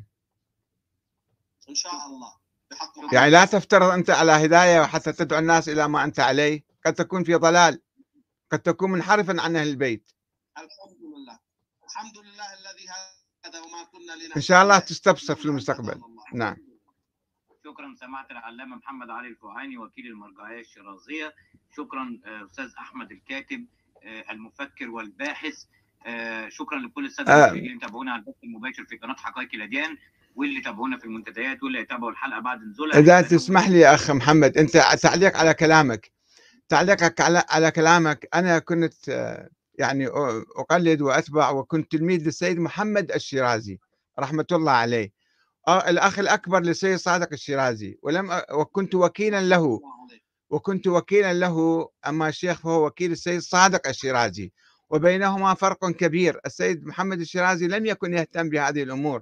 إن شاء الله بحق محمد. يعني لا تفترض أنت على هداية حتى تدعو الناس إلى ما أنت عليه. قد تكون في ضلال قد تكون منحرفا عن أهل البيت. الحمد لله الحمد لله الذي هذا وما كنا لنهتدي. إن شاء الله تستبصر في المستقبل. نعم. شكرا سماحة العلامة محمد علي الفوعاني وكيل المرجعية الشيرازية. شكرا آه، أستاذ أحمد الكاتب آه، المفكر والباحث. آه، شكرا لكل السادة آه. اللي تابعونا على البث المباشر في قناة حقائق الأديان واللي تابعونا في المنتديات واللي يتابعوا الحلقة بعد نزولها. يبقى تسمح لي يا أخ محمد أنت تعليق على كلامك. تعليقك على على كلامك. أنا كنت يعني أقلد وأتبع وكنت تلميذ للسيد محمد الشيرازي رحمة الله عليه. الأخ الأكبر للسيد صادق الشيرازي ولم وكنت وكيلا له. وكنت وكيلا له أما الشيخ فهو وكيل السيد صادق الشيرازي وبينهما فرق كبير. السيد محمد الشيرازي لم يكن يهتم بهذه الأمور.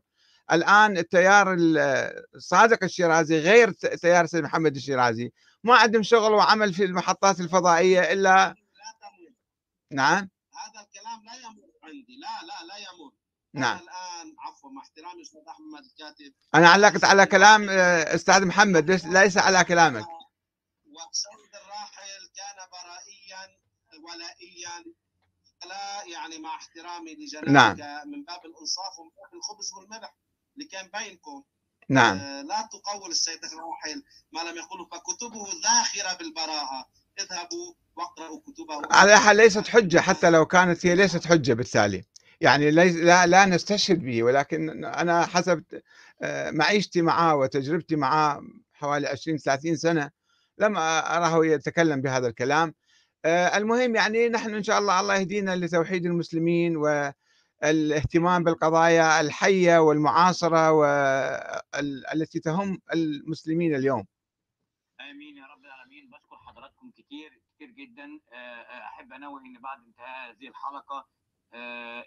الآن التيار ال- صادق الشيرازي غير تيار السيد محمد الشيرازي. ما عندهم شغل وعمل في المحطات الفضائية إلا لا نعم؟ هذا الكلام لا يمر عندي لا لا لا يمر. نعم. الآن عفوا مع احترامي أستاذ أحمد الكاتب. أنا علقت على كلام آه، أستاذ محمد ليس- ليس على كلامك. والسيد الراحل كان برائيا ولائيا لا يعني مع احترامي لجنابك نعم. من باب الإنصاف ومن باب الخبز والملح اللي كان بينكم. نعم. آه، لا تقول السيد الراحل ما لم يقوله فكتبه ذاخرة بالبراءه اذهبوا واقرأوا كتبه. على حال ليست حجة حتى لو كانت هي ليست حجة بالتالي. يعني لا, لا نستشهد به ولكن أنا حسب آه، معيشتي معه وتجربتي معه حوالي 20 30 سنة لم أراه يتكلم بهذا الكلام. آه، المهم يعني نحن إن شاء الله الله يهدينا لتوحيد المسلمين والاهتمام بالقضايا الحية والمعاصرة والتي تهم المسلمين اليوم. آمين يا رب العالمين. بشكر حضراتكم كتير كتير جدا. آه، أحب أنوه إن بعد انتهاء هذه الحلقة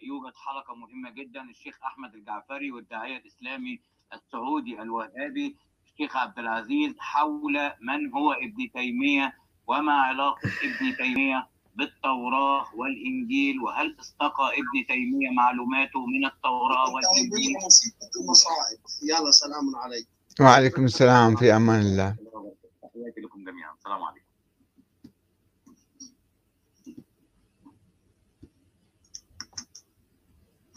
يوجد حلقة مهمة جدا. الشيخ أحمد الجعفري والداعية الإسلامي السعودي الوهابي الشيخ عبد العزيز حول من هو ابن تيمية وما علاقة ابن تيمية بالتوراة والإنجيل وهل استقى ابن تيمية معلوماته من التوراة والإنجيل؟ يلا سلام عليكم. وعليكم السلام في أمان الله. تحياتي لكم جميعا. السلام عليكم.